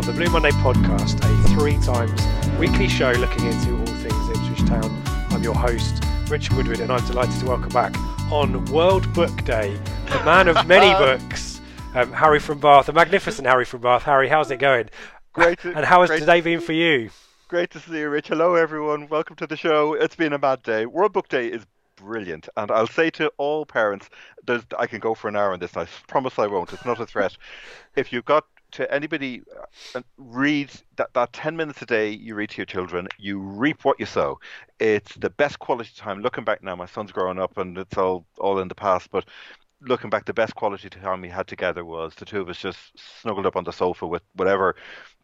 of the Blue Monday podcast, a three times weekly show looking into all things Ipswich Town. I'm your host, Richard Woodward, and I'm delighted to welcome back on World Book Day the man of many books, um, Harry from Bath, the magnificent Harry from Bath. Harry, how's it going? Great. To, and how has today been for you? Great to see you, Rich. Hello, everyone. Welcome to the show. It's been a mad day. World Book Day is brilliant, and I'll say to all parents, there's, I can go for an hour on this. I promise I won't. It's not a threat. if you've got to anybody uh, read that, that 10 minutes a day you read to your children you reap what you sow it's the best quality time looking back now my son's growing up and it's all all in the past but looking back the best quality time we had together was the two of us just snuggled up on the sofa with whatever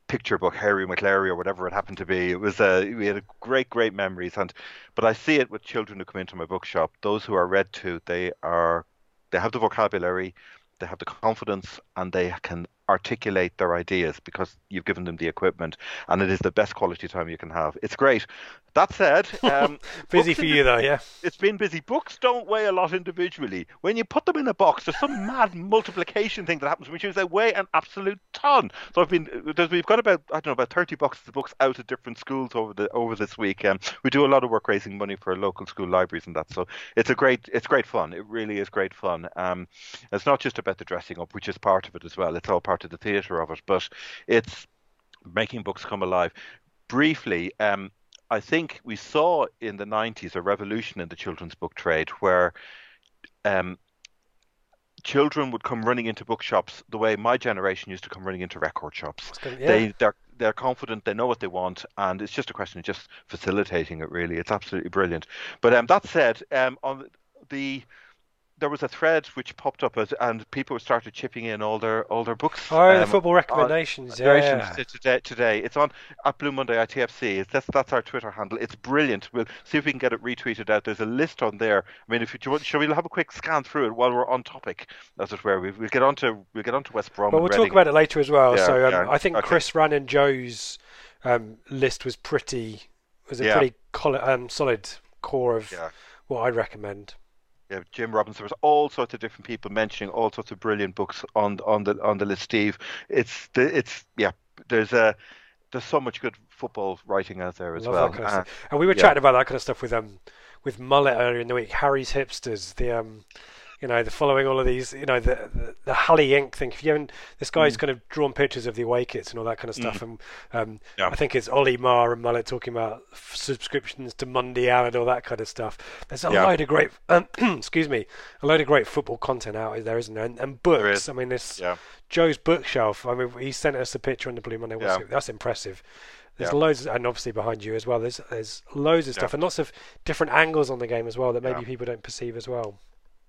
picture book Hairy Maclary or whatever it happened to be. It was uh, we had great great memories and but I see it with children who come into my bookshop. Those who are read to, they are they have the vocabulary, they have the confidence, and they can articulate their ideas because you've given them the equipment, and it is the best quality time you can have. It's great. That said, um, busy for you though, yeah. It's been busy. Books don't weigh a lot individually. When you put them in a box, there's some mad multiplication thing that happens, which is they weigh an absolute ton. So I've been we've got about I don't know about 30 boxes of books out at different schools over the over this week. Um, we do a lot of work raising money for local school libraries and that. So it's a great it's great fun. It really is great fun. Um, it's not just about the dressing up, which is part of it as well. It's all part of the theatre of it, but it's making books come alive. Briefly, um, I think we saw in the 90s a revolution in the children's book trade where um, children would come running into bookshops the way my generation used to come running into record shops. Yeah. They they're they're confident, they know what they want, and it's just a question of just facilitating it. Really, it's absolutely brilliant. But um, that said, um, on the there was a thread which popped up as, and people started chipping in all their all their books. Oh, um, the football recommendations. yeah. Today, today, it's on at Blue Monday ITFC. It's, that's that's our Twitter handle. It's brilliant. We'll see if we can get it retweeted out. There's a list on there. I mean, if you want, shall we have a quick scan through it while we're on topic, as it were? We, we'll get on to we'll get on to West Brom. Well, we'll Reading. talk about it later as well. Yeah, so um, yeah, I think okay. Chris Ran and Joe's um, list was pretty was a Yeah. pretty col- um, solid core of what I'd recommend. Yeah, Jim Robbins. There was all sorts of different people mentioning all sorts of brilliant books on on the on the list. Steve, it's the it's yeah. There's a there's so much good football writing out there as Love well. kind of Uh. And we were yeah. chatting about that kind of stuff with um with Mullet earlier in the week. Harry's hipsters, the um you know, the following all of these, you know, the the, the Halley Ink thing. If you haven't, this guy's kind of drawn pictures of the away kits and all that kind of stuff. And um, Yeah. I think it's Ollie Marr and Mullet talking about f- subscriptions to Mundial and all that kind of stuff. There's a Yeah. load of great, um, excuse me, a load of great football content out there, isn't there? And, and books. is. I mean, this Yeah. Joe's bookshelf. I mean, he sent us a picture on the Blue Monday. Yeah. That's impressive. There's Yeah. loads, and obviously behind you as well. There's there's loads of stuff Yeah. and lots of different angles on the game as well that maybe Yeah. people don't perceive as well.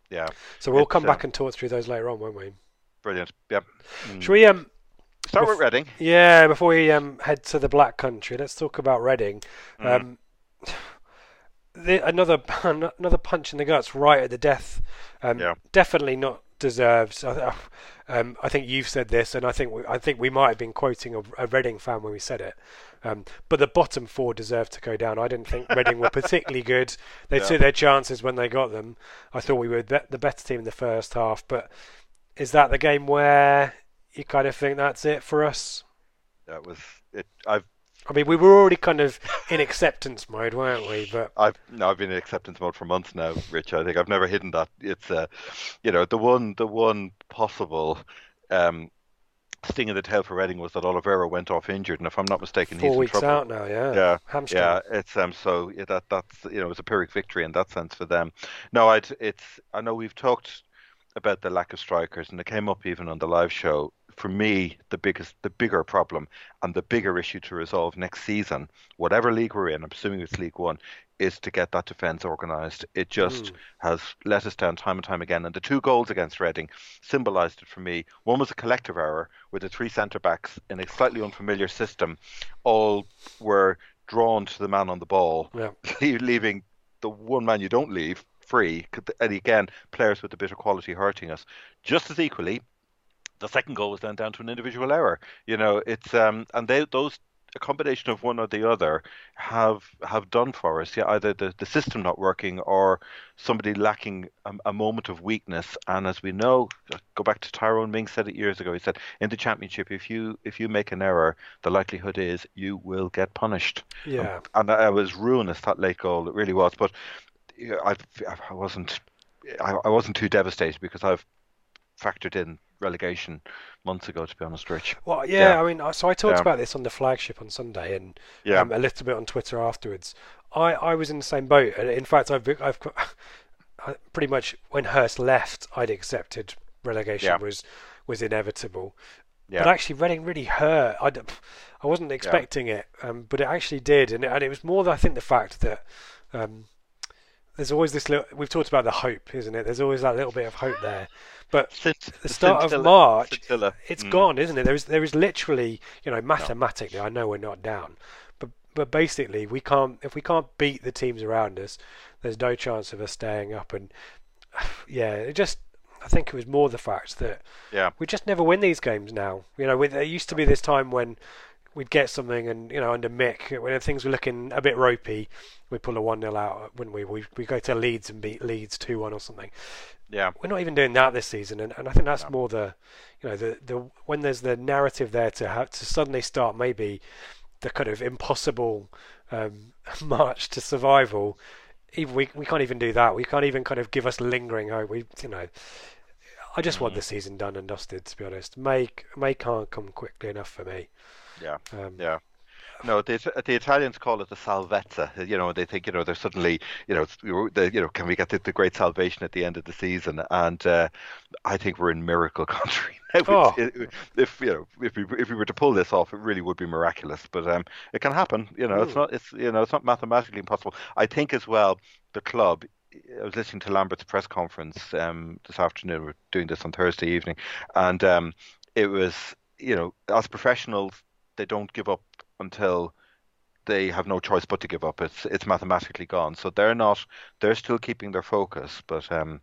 Yeah, So we'll It's, come back um, and talk through those later on, won't we? brilliant. Yep. Mm. Shall we um Start bef- with Reading. yeah before we um head to the Black Country, let's talk about Reading. Mm. Um, the, another another punch in the guts right at the death. Um, Yeah. Definitely not deserved. I, um, I think you've said this, and I think we, I think we might have been quoting a, a Reading fan when we said it. Um, but the bottom four deserve to go down. I didn't think Reading were particularly good. They Yeah. took their chances when they got them. I thought we were the better team in the first half. But is that the game where you kind of think that's it for us? That was it. I've I mean, we were already kind of in acceptance mode, weren't we? But I've no, I've been in acceptance mode for months now, Rich. I think I've never hidden that. It's uh, you know, the one the one possible um the tail for Reading was that Oliveira went off injured, and if I'm not mistaken, four he's weeks in trouble. out now, yeah. Yeah, Hamstring. yeah, it's um so yeah, that that's you know it's a pyrrhic victory in that sense for them. No, I'd it's I know we've talked about the lack of strikers, and it came up even on the live show. For me, the biggest, the bigger problem, and the bigger issue to resolve next season, whatever league we're in, I'm assuming it's League One, is to get that defence organised. It just has let us down time and time again. And the two goals against Reading symbolised it for me. One was a collective error with the three centre backs in a slightly unfamiliar system, all were drawn to the man on the ball, Yeah. leaving the one man you don't leave free. And again, players with a bit of quality hurting us. Just as equally, the second goal was then down to an individual error. You know, it's um, and they those a combination of one or the other have have done for us. Yeah, either the, the system not working or somebody lacking a, a moment of weakness. And as we know, go back to Tyrone Mings said it years ago. He said in the championship, if you if you make an error, the likelihood is you will get punished. Um, yeah. And I was ruinous that late goal. It really was. But I I wasn't I, I wasn't too devastated because I've factored in relegation months ago. To be honest, Rich. Well, yeah, Yeah. I mean, so I talked Yeah. about this on the flagship on Sunday, and Yeah. um, a little bit on Twitter afterwards. I, I was in the same boat, and in fact, I've I've I, pretty much when Hurst left, I'd accepted relegation was was inevitable. Yeah. But actually, Reading really hurt. I, I wasn't expecting it, um, but it actually did, and it, and it was more, I think, the fact that um, there's always this little. We've talked about the hope, isn't it? There's always that little bit of hope there. But the start of March, scintilla. it's Mm. gone, isn't it? There is there is literally, you know, mathematically, I know we're not down, but but basically, we can't if we can't beat the teams around us, there's no chance of us staying up. And yeah, it just I think it was more the fact that Yeah. we just never win these games now. You know, with, there used to be this time when we'd get something, and you know, under Mick, when things were looking a bit ropey, we'd pull a one 0 out, wouldn't we? We we go to Leeds and beat Leeds two one or something Yeah. we're not even doing that this season, and, and I think that's more the, you know, the the when there's the narrative there to have to suddenly start maybe the kind of impossible um, march to survival. Even we we can't even do that. We can't even kind of give us lingering hope. We you know, I just want the season done and dusted. To be honest, May May can't come quickly enough for me. Yeah. Um, Yeah. No, the the Italians call it the salvezza. You know, they think you know they're suddenly you know the, you know can we get the, the great salvation at the end of the season? And uh, I think we're in miracle country. now. Oh. It- if you know if we if we were to pull this off, it really would be miraculous. But um, it can happen. You know, it's not it's you know it's not mathematically impossible. I think as well the club. I was listening to Lambert's press conference um, this afternoon. We're doing this on Thursday evening, and um, it was you know as professionals they don't give up until they have no choice but to give up. It's it's mathematically gone. So they're not. They're still keeping their focus. But um,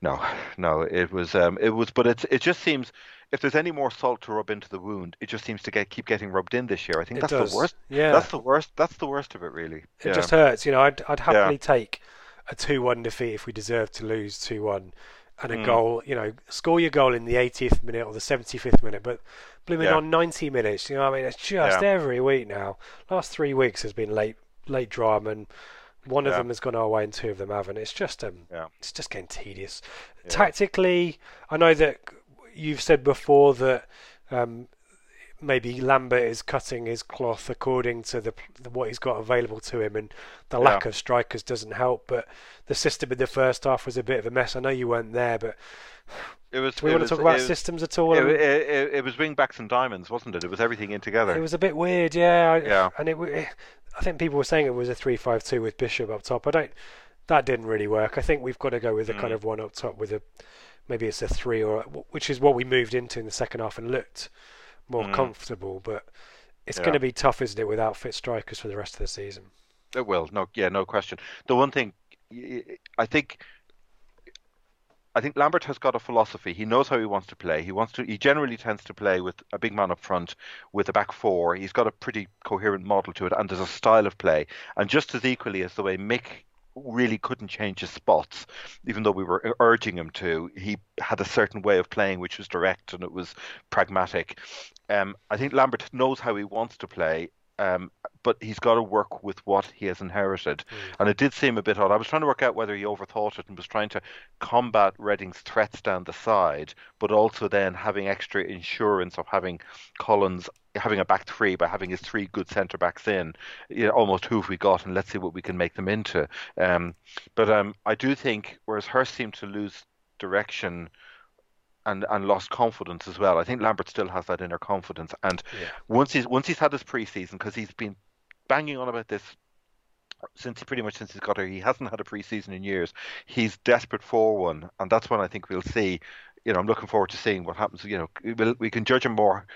no, no. It was um, it was. But it's it just seems if there's any more salt to rub into the wound, it just seems to get keep getting rubbed in this year. I think It that's does. the worst. Yeah. That's the worst. That's the worst of it, really. It yeah. just hurts. You know, I'd, I'd happily take a 2 1 defeat if we deserve to lose 2 1 and a goal, you know, score your goal in the 80th minute or the 75th minute, but blooming Yeah. on 90 minutes, you know, what I mean, it's just Yeah. every week now. Last three weeks has been late late drama and one of them has gone our way and two of them haven't. It's just um, Yeah. it's just getting tedious. Tactically, I know that you've said before that um, maybe Lambert is cutting his cloth according to the, the what he's got available to him, and the lack Yeah. of strikers doesn't help. But the system in the first half was a bit of a mess. I know you weren't there, but It was. do we want was- to talk about was- systems at all? It, it, it, it was wing backs and diamonds, wasn't it? It was everything in together. it was a bit weird, yeah. Yeah. and it, I think people were saying it was a three-five-two with Bishop up top. I don't. That didn't really work. I think we've got to go with a Mm. kind of one up top with a maybe it's a three or which is what we moved into in the second half and looked more Mm. comfortable. But it's Yeah. going to be tough, isn't it, without fit strikers for the rest of the season? It will. No, yeah, no question. The one thing I think I think Lambert has got a philosophy. He knows how he wants to play. He wants to. He generally tends to play with a big man up front, with a back four. He's got a pretty coherent model to it, and there's a style of play. And just as equally as the way Mick really couldn't change his spots, even though we were urging him to. He had a certain way of playing which was direct and it was pragmatic. Um, I think Lambert knows how he wants to play, um, but he's got to work with what he has inherited. Mm. And it did seem a bit odd. I was trying to work out whether he overthought it and was trying to combat Reading's threats down the side, but also then having extra insurance of having Collins having a back three by having his three good centre backs in. You know, almost who have we got, and let's see what we can make them into. Um, but um, I do think, whereas Hurst seemed to lose direction and and lost confidence as well. I think Lambert still has that inner confidence, and yeah. once he's once he's had his preseason, because he's been banging on about this since pretty much since he's got here, he hasn't had a preseason in years. He's desperate for one, and that's when I think we'll see. You know, I'm looking forward to seeing what happens. You know, we'll, we can judge him more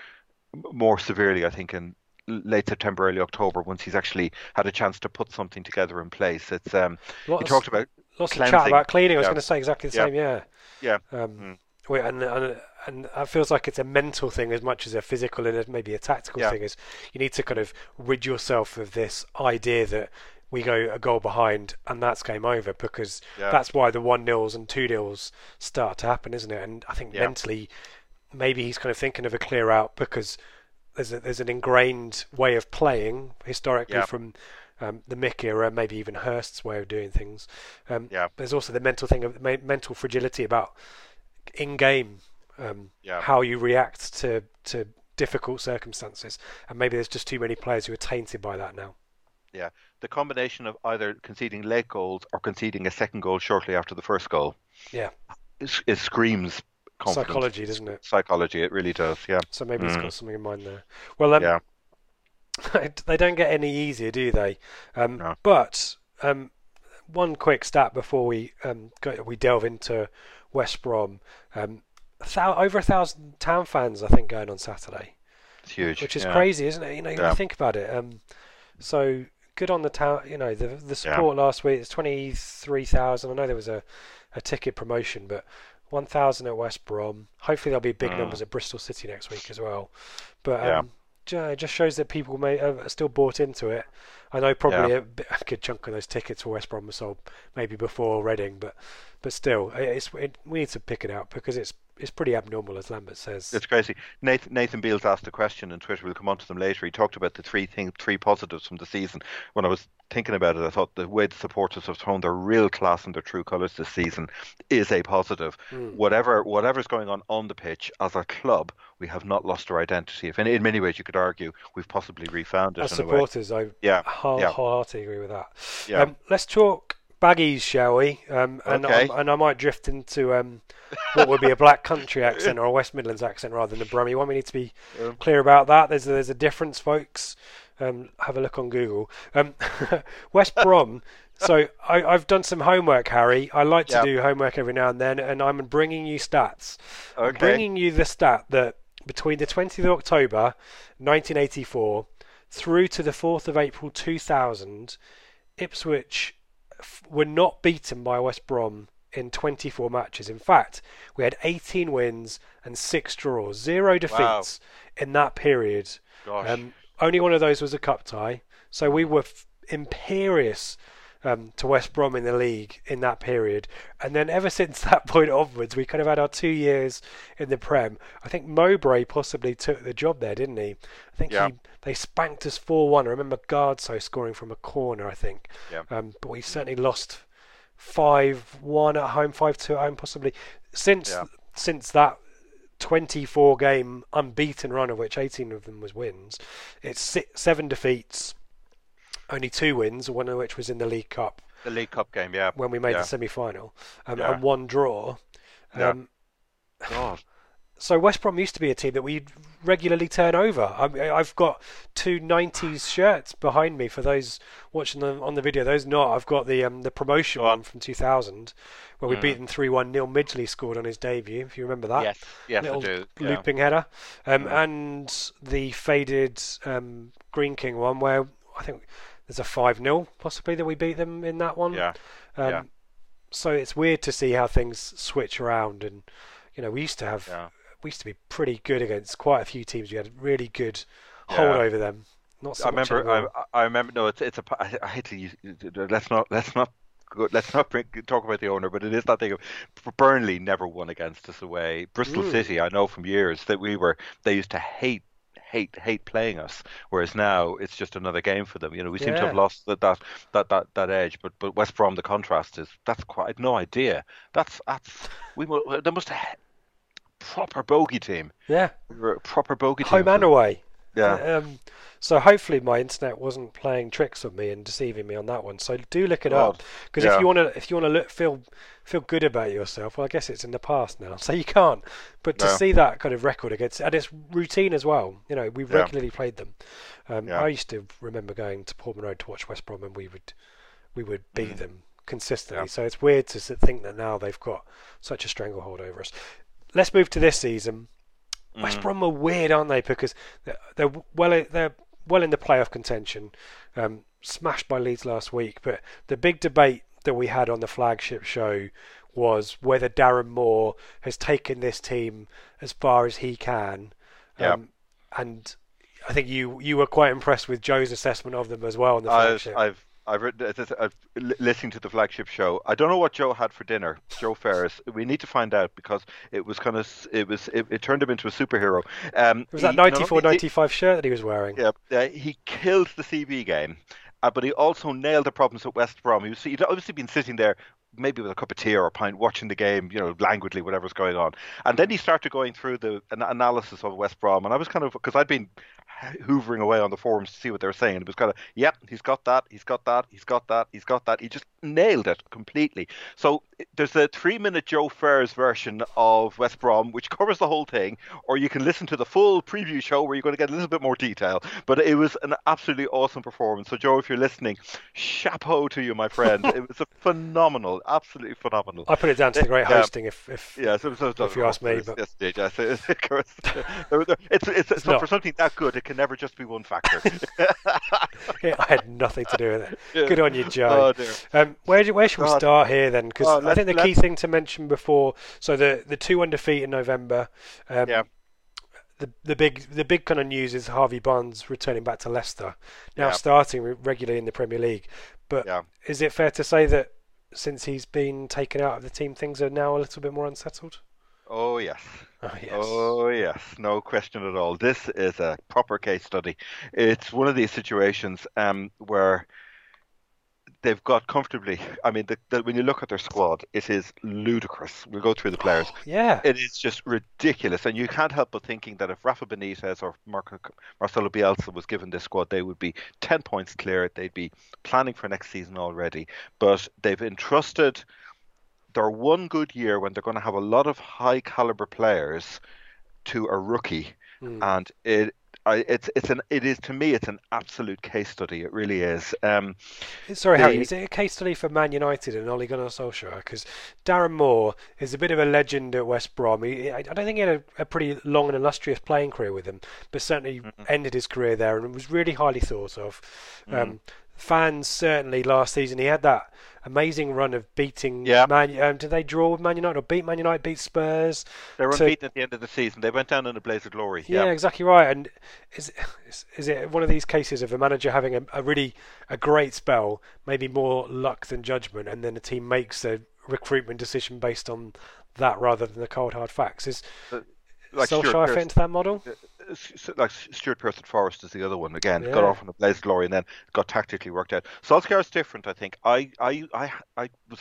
more severely, I think, in late September, early October, once he's actually had a chance to put something together in place. It's um, lots, he talked about lots cleansing. of chat about cleaning. I was yeah. going to say exactly the yeah. same. Yeah, yeah. Um, mm and, and and it feels like it's a mental thing as much as a physical and maybe a tactical yeah. thing. Is you need to kind of rid yourself of this idea that we go a goal behind and that's game over because yeah. that's why the one nils and two nils start to happen, isn't it? And I think yeah. mentally, maybe he's kind of thinking of a clear out because there's a, there's an ingrained way of playing historically from um, the Mick era, maybe even Hurst's way of doing things. Um, yeah. There's also the mental thing of mental fragility about in game um, yeah. how you react to to difficult circumstances, and maybe there's just too many players who are tainted by that now. Yeah, the combination of either conceding late goals or conceding a second goal shortly after the first goal. Yeah, it, screams confidence. psychology, doesn't it? Psychology, it really does. Yeah. So maybe mm. it's got something in mind there. Well, um, yeah. they don't get any easier, do they? Um, no. But um, one quick stat before we um, go, we delve into West Brom. Um, thou- over a thousand town fans, I think, going on Saturday. It's huge, which is yeah. crazy, isn't it? You know, yeah. you think about it. Um, so good on the town. You know, the the support yeah. last week is twenty three thousand. I know there was a, a ticket promotion, but one thousand at West Brom. Hopefully, there'll be big mm. numbers at Bristol City next week as well. But um, it just shows that people may are still bought into it. I know probably a, a, good chunk of those tickets for West Brom were sold maybe before Reading, but but still, it's it, we need to pick it out because it's it's pretty abnormal, as Lambert says. It's crazy. Nathan, Nathan Beales asked a question on Twitter. We'll come on to them later. He talked about the three thing, three positives from the season. When I was thinking about it, I thought the way the supporters have thrown their real class and their true colours this season is a positive. Mm. Whatever whatever's going on on the pitch, as a club, we have not lost our identity. If in, in many ways you could argue we've possibly refound it. As supporters, I yeah, whole, yeah. wholeheartedly agree with that. Yeah. Um, let's talk baggies, shall we? Um, and, okay. and I might drift into um, what would be a Black Country accent or a West Midlands accent rather than a Brummie one. We need to be yeah. clear about that. There's a, there's a difference, folks. Um, have a look on Google. Um, West Brom. so I, have done some homework, Harry. I like to yep. do homework every now and then, and I'm bringing you stats. Okay. I'm bringing you the stat that between the 20th of October, 1984, through to the 4th of April 2000, Ipswich were not beaten by West Brom in 24 matches. In fact, we had 18 wins and six draws, zero defeats wow. in that period. Um, only one of those was a cup tie. So we were f- imperious um, to West Brom in the league in that period. And then ever since that point onwards, we kind of had our two years in the Prem. I think Mowbray possibly took the job there, didn't he? I think yeah. he they spanked us 4 1. I remember Gardso scoring from a corner, I think. Yeah. Um, but we certainly lost 5 1 at home, 5 2 at home, possibly. Since, yeah. since that 24 game unbeaten run, of which 18 of them was wins, it's six, seven defeats, only two wins, one of which was in the League Cup. The League Cup game, yeah. When we made yeah. the semi final, um, yeah. and one draw. Um, yeah. God. So West Brom used to be a team that we regularly turn over. I, have got two '90s shirts behind me for those watching them on the video. Those not. I've got the um, the promotion one from 2000, where we mm. beat them three-one. Neil Midgley scored on his debut. If you remember that. Yes. Yes, Little I do. Yeah. Looping header, um, mm. and the faded um, Greene King one, where I think there's a five 0 possibly that we beat them in that one. Yeah. Um, yeah. So it's weird to see how things switch around, and you know we used to have Yeah. we used to be pretty good against quite a few teams. We had really good hold Yeah. over them. Not so I remember. I, I remember. No, it's it's a. I, I hate to use. Let's not. Let's not. Let's not bring, talk about the owner, but it is that thing of Burnley never won against us away. Bristol Mm. City, I know from years that we were. They used to hate, hate, hate playing us. Whereas now it's just another game for them. You know, we seem to have lost that that that that, that edge. But but West Brom, the contrast is that's quite. No idea. That's that's we. They must have proper bogey team. yeah, We were a proper bogey team. home and away. Yeah. Um, so hopefully my internet wasn't playing tricks on me and deceiving me on that one. So do look it up because Yeah. if you want to, if you want to look, feel feel good about yourself, well, I guess it's in the past now, so you can't. But to Yeah. see that kind of record against, and it's routine as well. You know, we Yeah. regularly played them. Um, Yeah. I used to remember going to Portman Road to watch West Brom, and we would we would beat them consistently. Mm. Yeah. So it's weird to think that now they've got such a stranglehold over us. Let's move to this season. Mm. West Brom are weird, aren't they? Because they're, they're well they're well in the playoff contention. Um, smashed by Leeds last week, but the big debate that we had on the flagship show was whether Darren Moore has taken this team as far as he can. Yeah. Um, and I think you you were quite impressed with Joe's assessment of them as well on the flagship. I've, I've, written, as I said, I've li- listening to the flagship show. I don't know what Joe had for dinner. Joe Ferris. We need to find out because it was kind of, it was, it, it turned him into a superhero. Um, it was that he- not 94 only- 95 shirt that he was wearing. Yeah, uh, he killed the CB game, uh, but he also nailed the problems at West Brom. He was, he'd obviously been sitting there, maybe with a cup of tea or a pint, watching the game, you know, languidly, whatever's going on. And then he started going through the an- analysis of West Brom, and I was kind of because I'd been hoovering away on the forums to see what they were saying, it was kind of, yep, he's got that, he's got that, he's got that, he's got that. He just nailed it completely. So there's a three-minute Joe Ferris version of West Brom, which covers the whole thing, or you can listen to the full preview show where you're going to get a little bit more detail. But it was an absolutely awesome performance. So Joe, if you're listening, chapeau to you, my friend. it was a phenomenal, absolutely phenomenal. I put it down to the great hosting. If if Yeah, so, so, so, If you ask me, yes, but- yes, yes, so not. for something that good, it can never just be one factor. Yeah, I had nothing to do with it. Yeah. Good on you, Joe. Oh. Um, where do, where should we start here then? Because Oh, I think the key let's- thing to mention before, so the the two undefeated in November. Um, Yeah. The the big the big kind of news is Harvey Barnes returning back to Leicester, now Yeah. starting re- regularly in the Premier League. But Yeah. is it fair to say that since he's been taken out of the team, things are now a little bit more unsettled? Oh yes. Oh yes. Oh yes, no question at all. This is a proper case study. It's one of these situations um, where they've got comfortably. I mean, the, the, when you look at their squad, it is ludicrous. We'll go through the players. yeah. It is just ridiculous, and you can't help but thinking that if Rafa Benitez or Marco, Marcelo Bielsa was given this squad, they would be ten points clear. They'd be planning for next season already. But they've entrusted their one good year when they're going to have a lot of high caliber players to a rookie, Hmm. and it. I, it's it's an it is to me it's an absolute case study it really is um, Sorry, Harry, is it a case study for Man United and Ole Gunnar Solskjaer? Because Darren Moore is a bit of a legend at West Brom. He, I I don't think he had a, a pretty long and illustrious playing career with them, but certainly Mm-hmm. ended his career there and was really highly thought of. Mm. Um, fans certainly last season he had that amazing run of beating Yeah. Man. Um, did they draw with Man United or beat Man United? Beat Spurs? they were to- unbeaten at the end of the season they went down in a blaze of glory Yeah, exactly right. And is, is is it one of these cases of a manager having a, a really a great spell, maybe more luck than judgment, and then the team makes a recruitment decision based on that rather than the cold hard facts? Is like Stuart Solskjaer Pearce- fit into that model? Uh, s- like Stuart Pearce at Forest is the other one again. Got off on a blaze glory and then got tactically worked out. Solskjaer's different, I think. I, I, I, I was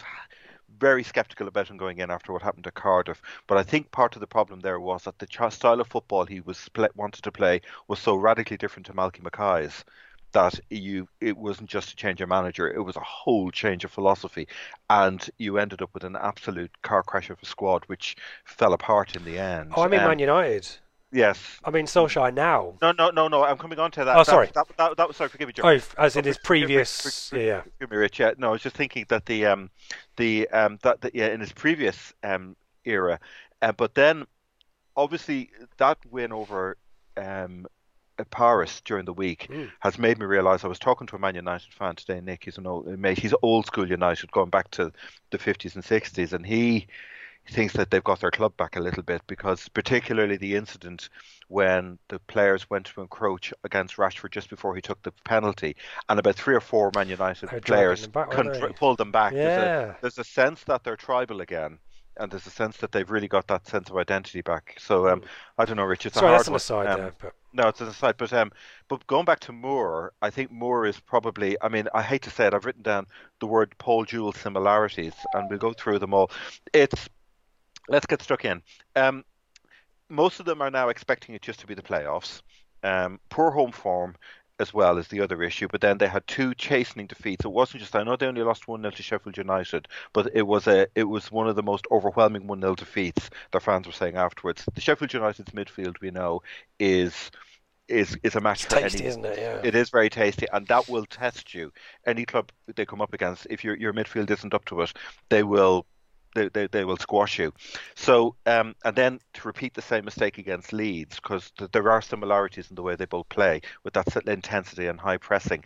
very sceptical about him going in after what happened to Cardiff, but I think part of the problem there was that the style of football he was wanted to play was so radically different to Malky Mackay's that you it wasn't just a change of manager; it was a whole change of philosophy, and you ended up with an absolute car crash of a squad which fell apart in the end. Oh, I mean Um, Man United. Yes, I mean Solskjaer now. no, no, no, no. I'm coming on to that. Oh, That- sorry. That, that, that, was sorry. Forgive me, Joe. Oh, as in his previous. forgive- Yeah. Forgive me, Rich. Yeah, no, I was just thinking that the um, the um, that, that yeah, in his previous um era, uh, but then obviously that win over um Paris during the week Mm. has made me realise. I was talking to a Man United fan today, Nick. He's an old mate. He's old school United, going back to the fifties and sixties, and he thinks that they've got their club back a little bit because, particularly the incident when the players went to encroach against Rashford just before he took the penalty, and about three or four Man United They're players them back, weren't contr- they? pulled them back. There's, Yeah. a, there's a sense that they're tribal again. And there's a sense that they've really got that sense of identity back. So um, I don't know, Rich. It's a Sorry, hard that's an one. aside Um, there. But no, it's an aside. But um, but going back to Moore, I think Moore is probably. I mean, I hate to say it. I've written down the word Paul Jewell similarities, and we'll go through them all. It's let's get stuck in. Um, most of them are now expecting it just to be the playoffs. Um, poor home form as well as the other issue. But then they had two chastening defeats. It wasn't just I know they only lost one 0 to Sheffield United, but it was a it was one of the most overwhelming one 0 defeats. Their fans were saying afterwards. The Sheffield United's midfield we know is is is a match it's for tasty, any. isn't it? Yeah. It is very tasty, and that will test you. Any club they come up against, if your your midfield isn't up to it, they will they, they, they will squash you. So um, and then to repeat the same mistake against Leeds because th- there are similarities in the way they both play with that intensity and high pressing.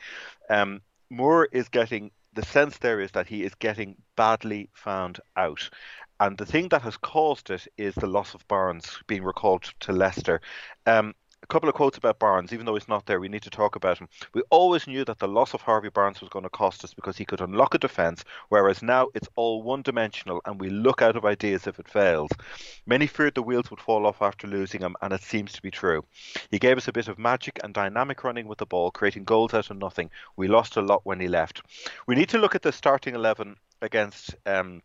Um, Moore is getting the sense there is that he is getting badly found out. And the thing that has caused it is the loss of Barnes being recalled to Leicester. Um, couple of quotes about Barnes, even though he's not there, we need to talk about him. We always knew that the loss of Harvey Barnes was going to cost us because he could unlock a defence, whereas now it's all one dimensional and we look out of ideas if it fails. Many feared the wheels would fall off after losing him, and it seems to be true. He gave us a bit of magic and dynamic running with the ball, creating goals out of nothing. We lost a lot when he left. We need to look at the starting 11 against. Um,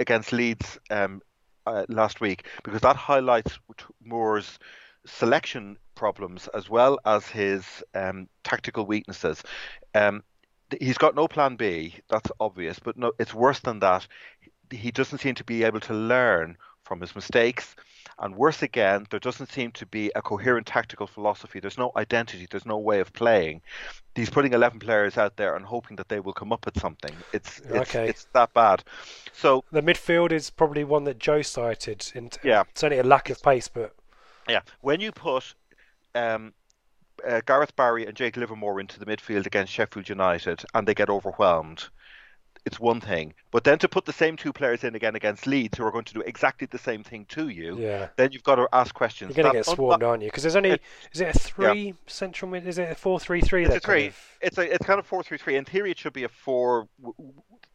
against Leeds um, uh, last week because that highlights Moore's selection problems as well as his um, tactical weaknesses. Um, th- he's got no plan B, that's obvious, but no, it's worse than that. He doesn't seem to be able to learn from his mistakes. And worse again, there doesn't seem to be a coherent tactical philosophy. There's no identity. There's no way of playing. He's putting 11 players out there and hoping that they will come up with something. It's it's, Okay. it's that bad. So The midfield is probably one that Joe cited. In Yeah. certainly a lack of pace, but Yeah, when you put um, uh, Gareth Barry and Jake Livermore into the midfield against Sheffield United and they get overwhelmed, it's one thing. But then to put the same two players in again against Leeds, who are going to do exactly the same thing to you, yeah, then you've got to ask questions. you're going to get swarmed, aren't you? Because there's only is it a three central mid? Is it a four three three? It's a three. Kind of, It's a it's kind of four three three. In theory, it should be a four.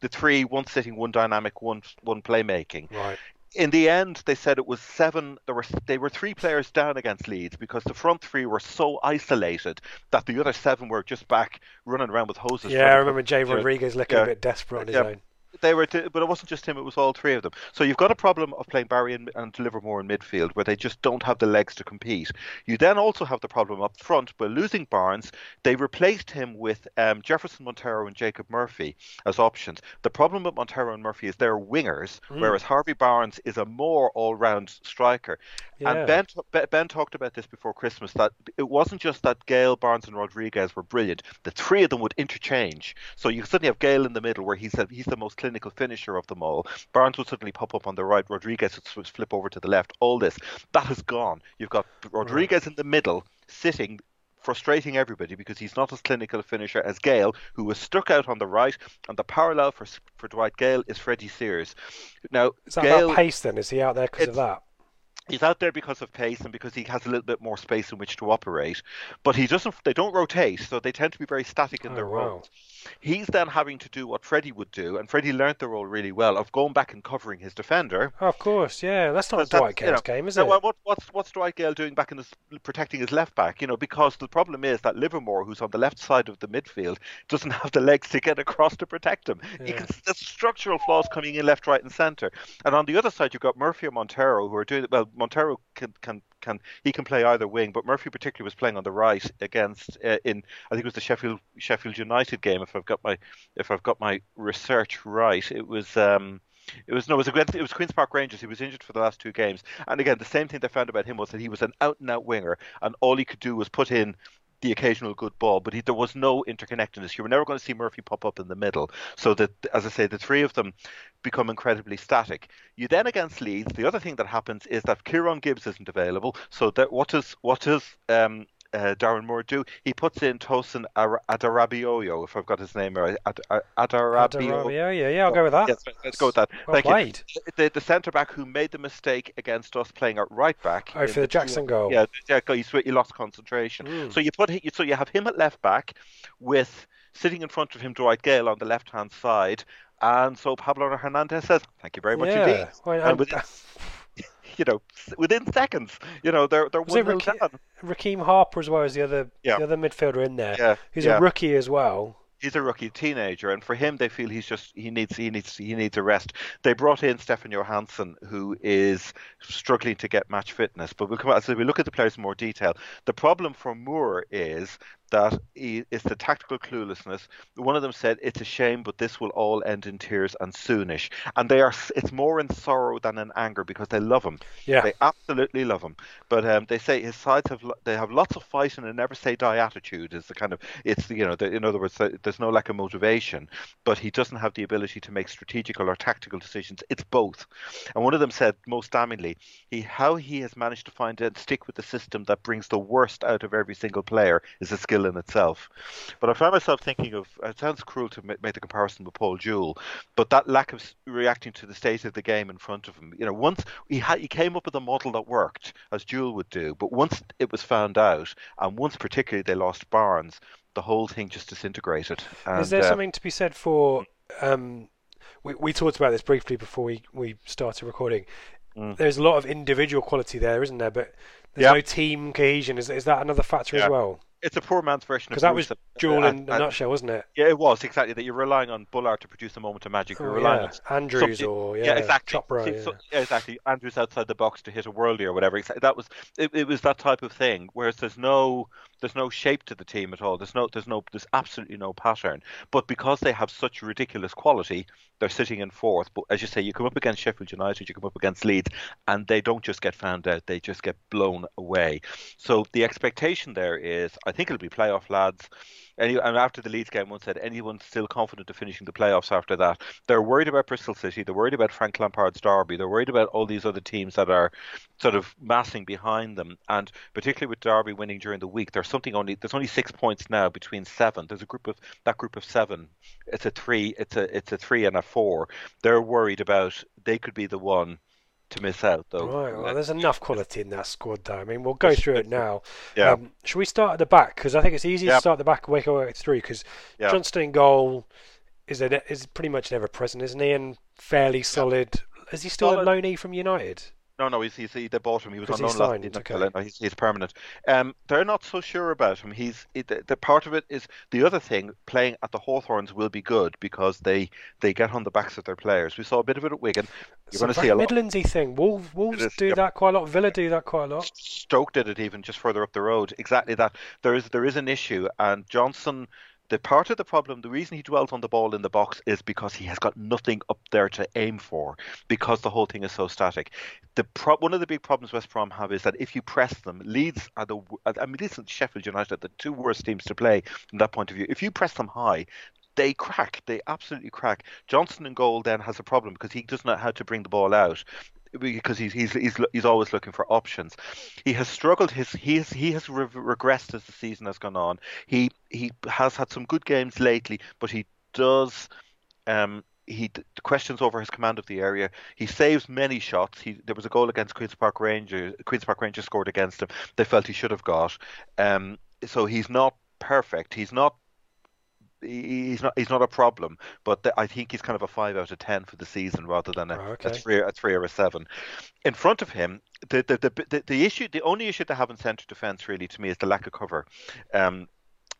The three, one sitting, one dynamic, one one playmaking. right. In the end, they said it was seven. There were they were three players down against Leeds because the front three were so isolated that the other seven were just back running around with hoses. Yeah, I remember Jay Rodriguez looking yeah. a bit desperate on his Yeah. own. They were, t- but it wasn't just him; it was all three of them. So you've got a problem of playing Barry and, and Livermore in midfield, where they just don't have the legs to compete. You then also have the problem up front. By losing Barnes, they replaced him with um, Jefferson Montero and Jacob Murphy as options. The problem with Montero and Murphy is they're wingers, Hmm. whereas Harvey Barnes is a more all-round striker. Yeah. And Ben, Ben- Ben talked about this before Christmas that it wasn't just that Gayle Barnes, and Rodriguez were brilliant. The three of them would interchange. So you suddenly have Gayle in the middle, where he's a, he's the most clinical finisher of them all. Barnes would suddenly pop up on the right. Rodriguez would flip over to the left. All this that has gone. You've got Rodriguez in the middle, sitting. Frustrating everybody because he's not as clinical a finisher as Gayle, who was stuck out on the right, and the parallel for for Dwight Gayle is Freddie Sears. Now, Is that Gayle, about pace then? Is he out there because of that? He's out there because of pace and because he has a little bit more space in which to operate. But he doesn't. They don't rotate, so they tend to be very static in Oh, their wow. roles. He's then having to do what Freddie would do, and Freddie learnt the role really well of going back and covering his defender. Oh, of course, yeah. That's not That's- Dwight that's, you Gayle's know, game, is Now, it? well, what, what's what's Dwight Gayle doing back in his protecting his left back? You know, because the problem is that Livermore, who's on the left side of the midfield, doesn't have the legs to get across to protect him. You Yeah. can there's structural flaws coming in left, right, and centre. And on the other side, you've got Murphy and Montero, who are doing well. Montero can can can he can play either wing, but Murphy particularly was playing on the right against uh, in I think it was the Sheffield Sheffield United game. If I've got my if I've got my research right, it was. Um, it was no, it was, against, it was Queens Park Rangers. He was injured for the last two games, and again, the same thing they found about him was that he was an out and out winger, and all he could do was put in the occasional good ball, but he, there was no interconnectedness. You were never going to see Murphy pop up in the middle. So that, as I say, the three of them become incredibly static. You then against Leeds, the other thing that happens is that Kieran Gibbs isn't available. So that what does what does um, uh, Darren Moore do? He puts in Tosin Adarabioyo, if I've got his name right. Ad, Ad, Adarabioyo. Yeah, yeah. I'll go with that. Yes, let's go with that. Well Thank played. you. The, the centre back who made the mistake against us playing at right back. Oh, for the Jackson goal. Yeah, yeah, he, lost concentration. Mm. So you put so you have him at left back with sitting in front of him Dwight Gayle on the left hand side. And so Pablo Hernandez says, "Thank you very much Yeah. indeed." Well, and and- within, you know, within seconds, you know, they're they're one down. Rekeem Harper as well as the other Yeah. the other midfielder in there. Yeah, He's yeah. a rookie as well. he's a rookie teenager, and for him, they feel he's just he needs he needs he needs a rest. They brought in Stefan Johansen, who is struggling to get match fitness. But we'll come out, so we look at the players in more detail. The problem for Moore is that he, it's the tactical cluelessness. One of them said, "It's a shame, but this will all end in tears and soonish." And they are. It's more in sorrow than in anger because they love him. Yeah. They absolutely love him. But um, they say his sides have they have lots of fight and a never say die attitude. Is the kind of it's you know the, in other words there's no lack of motivation, but he doesn't have the ability to make strategical or tactical decisions. It's both. And one of them said most damningly, he how he has managed to find and stick with the system that brings the worst out of every single player is a skill in itself. But I found myself thinking of it sounds cruel to make the comparison with Paul Jewell, but that lack of reacting to the state of the game in front of him. You know, once he had he came up with a model that worked as Jewell would do, but once it was found out, and once particularly they lost Barnes, the whole thing just disintegrated. And, Is there uh, something to be said for? Um, we we talked about this briefly before we we started recording. Mm. There's a lot of individual quality there, isn't there? But there's Yeah. no team cohesion. Is is that another factor Yeah. as well? It's a poor man's version of Because that was uh, Jewell and- in a nutshell, wasn't it? Yeah, it was exactly that. You're relying on Bullard to produce a moment of magic. You're Oh, relying yeah. on Andrews somebody- or yeah, exactly. Chopra, yeah. so- yeah, exactly. Andrews outside the box to hit a worldie or whatever. That was it, it. Was that type of thing. Whereas there's no there's no shape to the team at all. There's no there's no there's absolutely no pattern. But because they have such ridiculous quality, they're sitting in fourth. But as you say, you come up against Sheffield United, you come up against Leeds, and they don't just get found out. They just get blown away. So the expectation there is, I think it'll be playoff lads. Any, and after the Leeds game, one said anyone still confident of finishing the playoffs after that. They're worried about Bristol City. They're worried about Frank Lampard's Derby. They're worried about all these other teams that are sort of massing behind them. And particularly with Derby winning during the week, there's something only there's only six points now between seven. There's a group of that group of seven. It's a three. It's a it's a three and a four. They're worried about they could be the one to miss out though. Right, well, there's enough quality in that squad, though. I mean, we'll go through it now. Yeah. Um, should we start at the back? Because I think it's easy Yeah. to start at the back and work our way through. Because Yeah. Johnstone in goal is a, is pretty much never present, isn't he? And fairly solid. Is he still Solid. at loanee from United? No, no, he's, he's he, they bought him. He was on loan last season. Okay. No, he's, he's permanent. Um, they're not so sure about him. He's he, the, the part of it is the other thing. Playing at the Hawthorns will be good because they they get on the backs of their players. We saw a bit of it at Wigan. You're going to see a very lot. Midlandsy thing. Wolves, Wolves is, do yep. that quite a lot. Villa do that quite a lot. Stoke did it even just further up the road. Exactly that. There is there is an issue, and Johnstone. The part of the problem, the reason he dwells on the ball in the box is because he has got nothing up there to aim for, because the whole thing is so static. The pro- one of the big problems West Brom have is that if you press them, Leeds are the I mean Leeds and Sheffield United are the two worst teams to play from that point of view. If you press them high, they crack. They absolutely crack. Johnstone in goal then has a problem because he doesn't know how to bring the ball out because he's he's he's, he's always looking for options. He has struggled. His he has he has re- regressed as the season has gone on. He he has had some good games lately, but he does. Um, he questions over his command of the area. He saves many shots. He there was a goal against Queens Park Rangers. Queens Park Rangers scored against him. They felt he should have got. Um, so he's not perfect. He's not he's not he's not a problem, but th- I think he's kind of a five out of ten for the season rather than a, Oh, a three a three or a seven. In front of him, the the, the the the issue the only issue they have in centre defence really to me is the lack of cover. Um,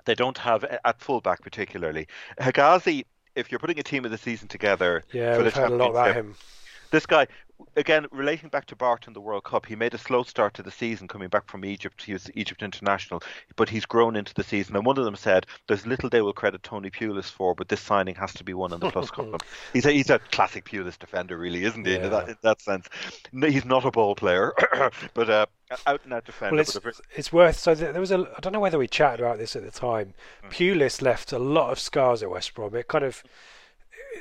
they don't have at fullback particularly. Hegazi, if you're putting a team of the season together Yeah, for we've the heard a lot about him. This guy, again, relating back to Bart in the World Cup, he made a slow start to the season coming back from Egypt. He was Egypt international, but he's grown into the season. And one of them said, "There's little they will credit Tony Pulis for, but this signing has to be one in the plus column." He's a he's a classic Pulis defender, really, isn't he? Yeah. In, that, in that sense, No, he's not a ball player, but uh, out and out defender. Well, it's, it's worth. So there was a. I don't know whether we chatted about this at the time. Hmm. Pulis left a lot of scars at West Brom. It kind of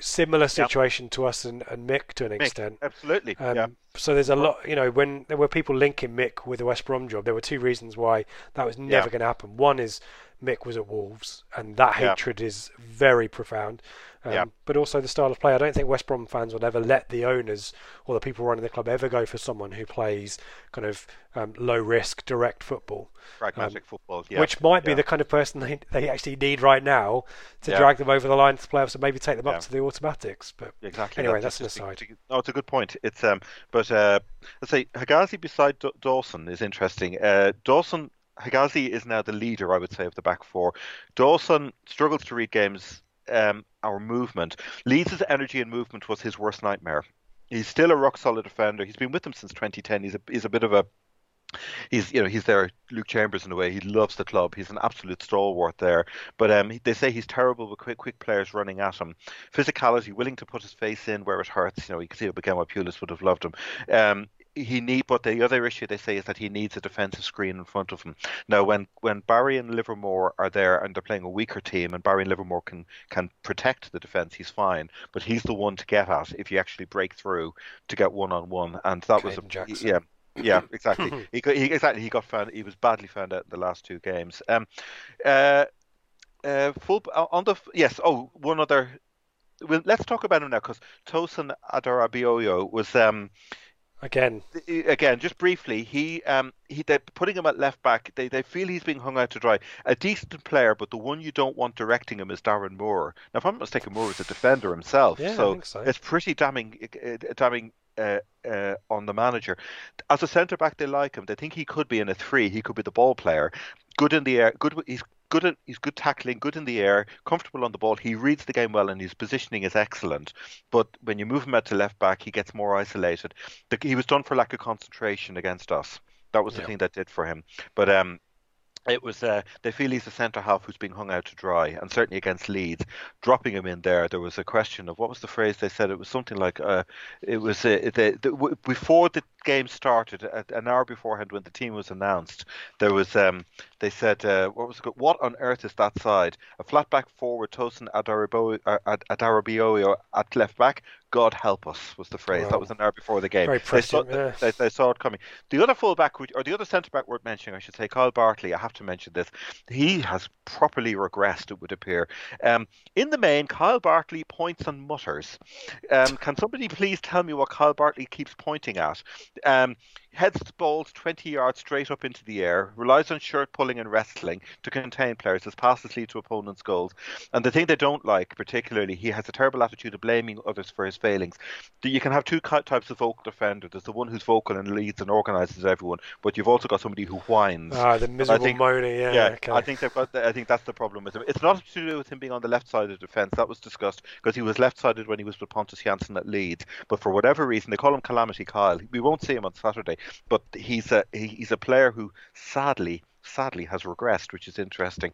similar situation to us and, and Mick to an Mick, extent. absolutely, Um, yeah. So there's a lot, you know, when there were people linking Mick with the West Brom job, there were two reasons why that was never Yeah. going to happen. One is Mick was at Wolves, and that Yeah. hatred is very profound. Um, Yeah. But also the style of play. I don't think West Brom fans will ever let the owners or the people running the club ever go for someone who plays kind of um, low risk, direct football. Pragmatic football, yeah. Which might be yeah. the kind of person they, they actually need right now to Yeah. drag them over the line to the playoffs and maybe take them up to the automatics. But Exactly. anyway, that's, an interesting. aside. No, it's a good point. It's um, but uh, let's say Hegazi beside D- Dawson is interesting. Uh, Dawson Hegazi is now the leader, I would say, of the back four. Dawson struggles to read games. Um, our movement, Leeds' energy and movement was his worst nightmare. He's still a rock solid defender. He's been with them since 2010. He's a he's a bit of a he's you know he's there Luke Chambers in a way he loves the club he's an absolute stalwart there but um they say he's terrible with quick quick players running at him physicality willing to put his face in where it hurts you know you can see again why Pulis would have loved him um he need but the other issue they say is that he needs a defensive screen in front of him now when when Barry and Livermore are there and they're playing a weaker team and Barry and Livermore can can protect the defense he's fine but he's the one to get at if you actually break through to get one on one and that was a Jackson. yeah yeah, exactly. he, got, he exactly he got found. He was badly found out in the last two games. Um, uh, uh, full on the yes. Oh, one other. Well, let's talk about him now because Tosin Adarabioyo was um Again, again just briefly he um he they're putting him at left back. They they feel he's being hung out to dry. A decent player, but the one you don't want directing him is Darren Moore. Now, if I'm not mistaken, Moore is a defender himself, Yeah, I so, think so. it's pretty damning damning uh, uh, on the manager. As a centre back, they like him. They think he could be in a three. He could be the ball player. Good in the air. Good. He's good. At, he's good tackling. Good in the air. Comfortable on the ball. He reads the game well, and his positioning is excellent. But when you move him out to left back, he gets more isolated. The, he was done for lack of concentration against us. That was the Yeah. thing that did for him. But um, it was uh, they feel he's a centre half who's being hung out to dry, and certainly against Leeds, dropping him in there, there was a question of what was the phrase they said. It was something like uh, it was uh, the, the, w- before the game started, an hour beforehand when the team was announced, there was um, they said uh, what was it, what on earth is that side? A flat back forward, Tosin Adarabo- uh, Adarabioyo at left back. God help us was the phrase. Wow. That was an hour before the game. Very They saw, yeah. they, they saw it coming. The other fullback, or the other centre back worth mentioning, I should say, Kyle Bartley. I have to mention this. He has properly regressed, it would appear. Um, in the main, Kyle Bartley points and mutters. Um, can somebody please tell me what Kyle Bartley keeps pointing at? Um, heads the balls 20 yards straight up into the air, relies on shirt pulling and wrestling to contain players. as passes lead to opponents' goals. And the thing they don't like, particularly, he has a terrible attitude of blaming others for his failings. You can have two types of vocal defender. There's the one who's vocal and leads and organises everyone, but you've also got somebody who whines. ah, the miserable think- moaning. Yeah, Yeah, okay. I think they've got. I think that's the problem with him. It's not to do with him being on the left side of the defence. That was discussed because he was left-sided when he was with Pontus Jansson at Leeds. But for whatever reason, they call him Calamity Kyle. We won't see him on Saturday, but he's a he's a player who sadly. Sadly, has regressed, which is interesting.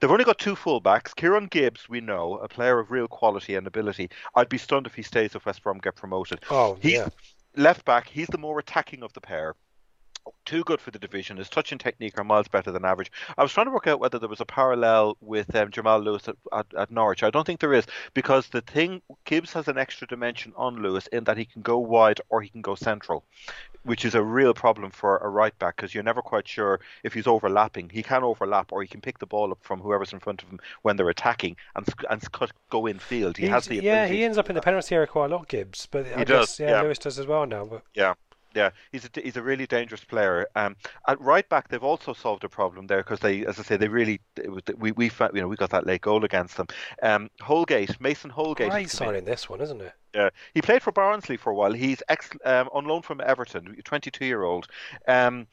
They've only got two fullbacks. Kieran Gibbs, we know, a player of real quality and ability. I'd be stunned if he stays if West Brom get promoted. oh, He's yeah. left back. He's the more attacking of the pair. Too good for the division. His touch and technique are miles better than average. I was trying to work out whether there was a parallel with um, Jamal Lewis at, at, at Norwich. I don't think there is because the thing Gibbs has an extra dimension on Lewis in that he can go wide or he can go central, which is a real problem for a right back because you're never quite sure if he's overlapping. He can overlap or he can pick the ball up from whoever's in front of him when they're attacking and and cut, go in field. He has the yeah, he ends up in the penalty area quite a lot, Gibbs. But I He guess does, yeah, yeah. Lewis does as well now. But Yeah, yeah, he's a he's a really dangerous player. Um, at right back, they've also solved a problem there because they, as I say, they really we we fa- you know we got that late goal against them. Um, Holgate, Mason Holgate, great has come in. signing this one, isn't it? Yeah, he played for Barnsley for a while. He's ex um, on loan from Everton, 22 year old. Um,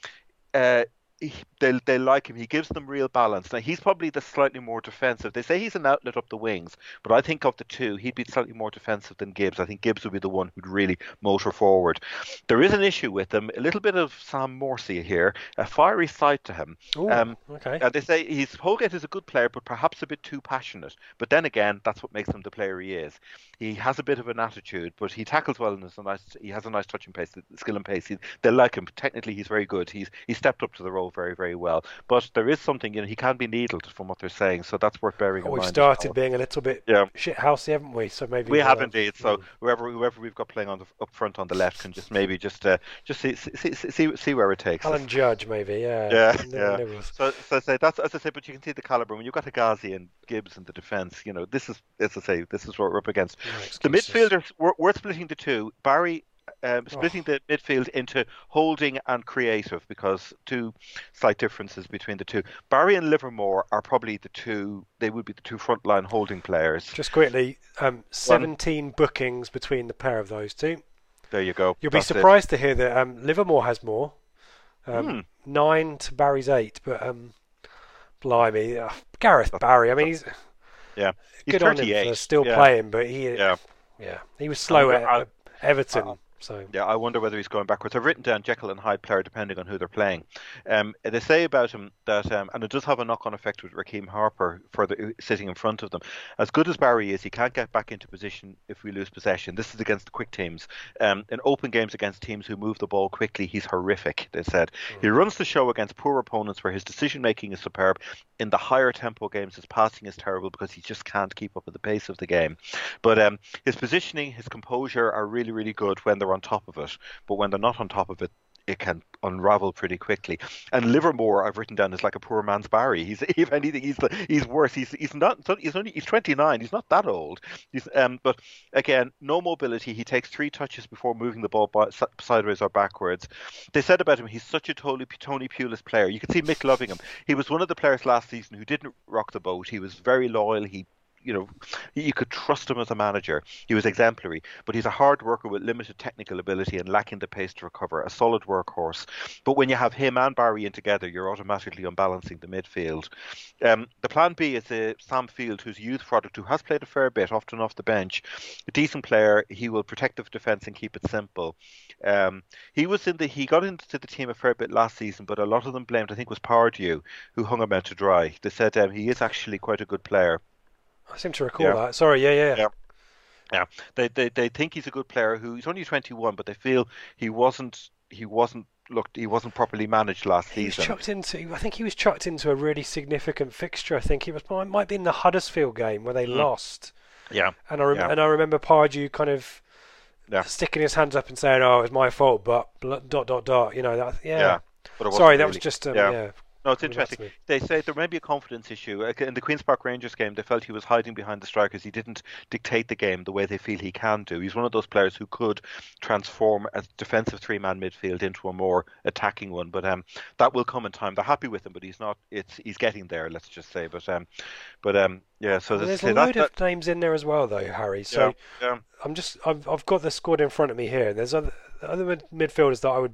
uh, he, they they like him. He gives them real balance. Now he's probably the slightly more defensive. They say he's an outlet up the wings, but I think of the two, he'd be slightly more defensive than Gibbs. I think Gibbs would be the one who'd really motor forward. There is an issue with him. A little bit of Sam Morsy here, a fiery side to him. Ooh, um, okay. uh, they say he's Holgate is a good player, but perhaps a bit too passionate. But then again, that's what makes him the player he is. He has a bit of an attitude, but he tackles well and has a nice. He has a nice touching pace, skill and pace. He, they like him. Technically, he's very good. He's he stepped up to the role very very well. But there is something, you know, he can be needled from what they're saying, so that's worth bearing in mind. We've mind. as started well. being a little bit Yeah. shithousey, haven't we? So maybe We have um, indeed. So mm. whoever whoever we've got playing on the up front on the left can just maybe just uh, just see see, see see where it takes us. Alan Judge, maybe, yeah. Yeah, yeah. So, so I say that's as I say, but you can see the caliber when you've got a Ghazi and Gibbs in the defence. You know, this is as I say, this is what we're up against. No the midfielders, we're, we're splitting the two. Barry. Um, splitting the midfield into holding and creative because two slight differences between the two. Barry and Livermore are probably the two. They would be the two frontline holding players. Just quickly, um, 17 bookings between the pair of those two. There you go. You'll be That's it. surprised to hear that um, Livermore has more. Um, Hmm. Nine to Barry's eight, but um, blimey, uh, Gareth Barry. I mean, he's Yeah, he's good on him for still yeah. playing, but he, Yeah. yeah, he was slow at uh, Everton. So Yeah, I wonder whether he's going backwards. I've written down Jekyll and Hyde player depending on who they're playing. Um, they say about him that, um, and it does have a knock-on effect with Rekeem Harper for the, sitting in front of them. As good as Barry is, he can't get back into position if we lose possession. This is against the quick teams. Um, in open games against teams who move the ball quickly, he's horrific. They said he runs the show against poor opponents where his decision making is superb. In the higher tempo games, his passing is terrible because he just can't keep up with the pace of the game. But um, his positioning, his composure are really, really good when they're on top of it. But when they're not on top of it, it can unravel pretty quickly. And Livermore, I've written down, is like a poor man's Barry. He's if anything, he's the, he's worse. He's he's not he's only he's 29. He's not that old. He's um, but again, no mobility. He takes three touches before moving the ball by, sideways or backwards. They said about him, he's such a Tony Tony Pulis player. You can see Mick loving him. He was one of the players last season who didn't rock the boat. He was very loyal. He you know, you could trust him as a manager. He was exemplary, but he's a hard worker with limited technical ability and lacking the pace to recover. A solid workhorse. But when you have him and Barry in together, you're automatically unbalancing the midfield. Um, the plan B is uh, Sam Field, who's a youth product who has played a fair bit, often off the bench. A decent player. He will protect the defence and keep it simple. Um, he was in the he got into the team a fair bit last season, but a lot of them blamed I think was Pardew who hung him out to dry. They said um, he is actually quite a good player. I seem to recall Yeah. that. Sorry, yeah, yeah. Yeah. Yeah, they, they they think he's a good player who he's only 21, but they feel he wasn't he wasn't looked he wasn't properly managed last He was chucked into. I think he was chucked into a really significant fixture. I think he was might, might be in the Huddersfield game where they lost. Yeah, And I rem-. Yeah. and I remember Pardew kind of Yeah. sticking his hands up and saying, "Oh, it was my fault," but dot dot dot. You know that. Yeah. yeah. But Sorry, that was just um, Yeah. No, it's coming back to interesting. They say there may be a confidence issue. In the Queen's Park Rangers game, they felt he was hiding behind the strikers. He didn't dictate the game the way they feel he can do. He's one of those players who could transform a defensive three-man midfield into a more attacking one. But um, that will come in time. They're happy with him, but he's not. It's he's getting there. Let's just say. But um, but um, yeah. So Well, there's, a that, load that, of names in there as well, though, Harry. So yeah, yeah. I'm just I've, I've got the squad in front of me here. There's other other midfielders that I would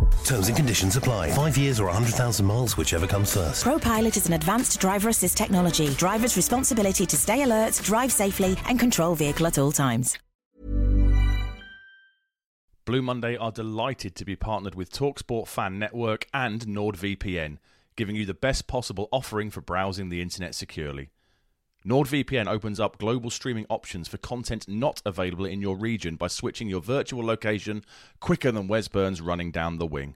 Terms and conditions apply. Five years or 100,000 miles, whichever comes first. ProPilot is an advanced driver assist technology. Driver's responsibility to stay alert, drive safely, and control vehicle at all times. Blue Monday are delighted to be partnered with Talksport Fan Network and NordVPN, giving you the best possible offering for browsing the internet securely. NordVPN opens up global streaming options for content not available in your region by switching your virtual location quicker than Wes Burns running down the wing.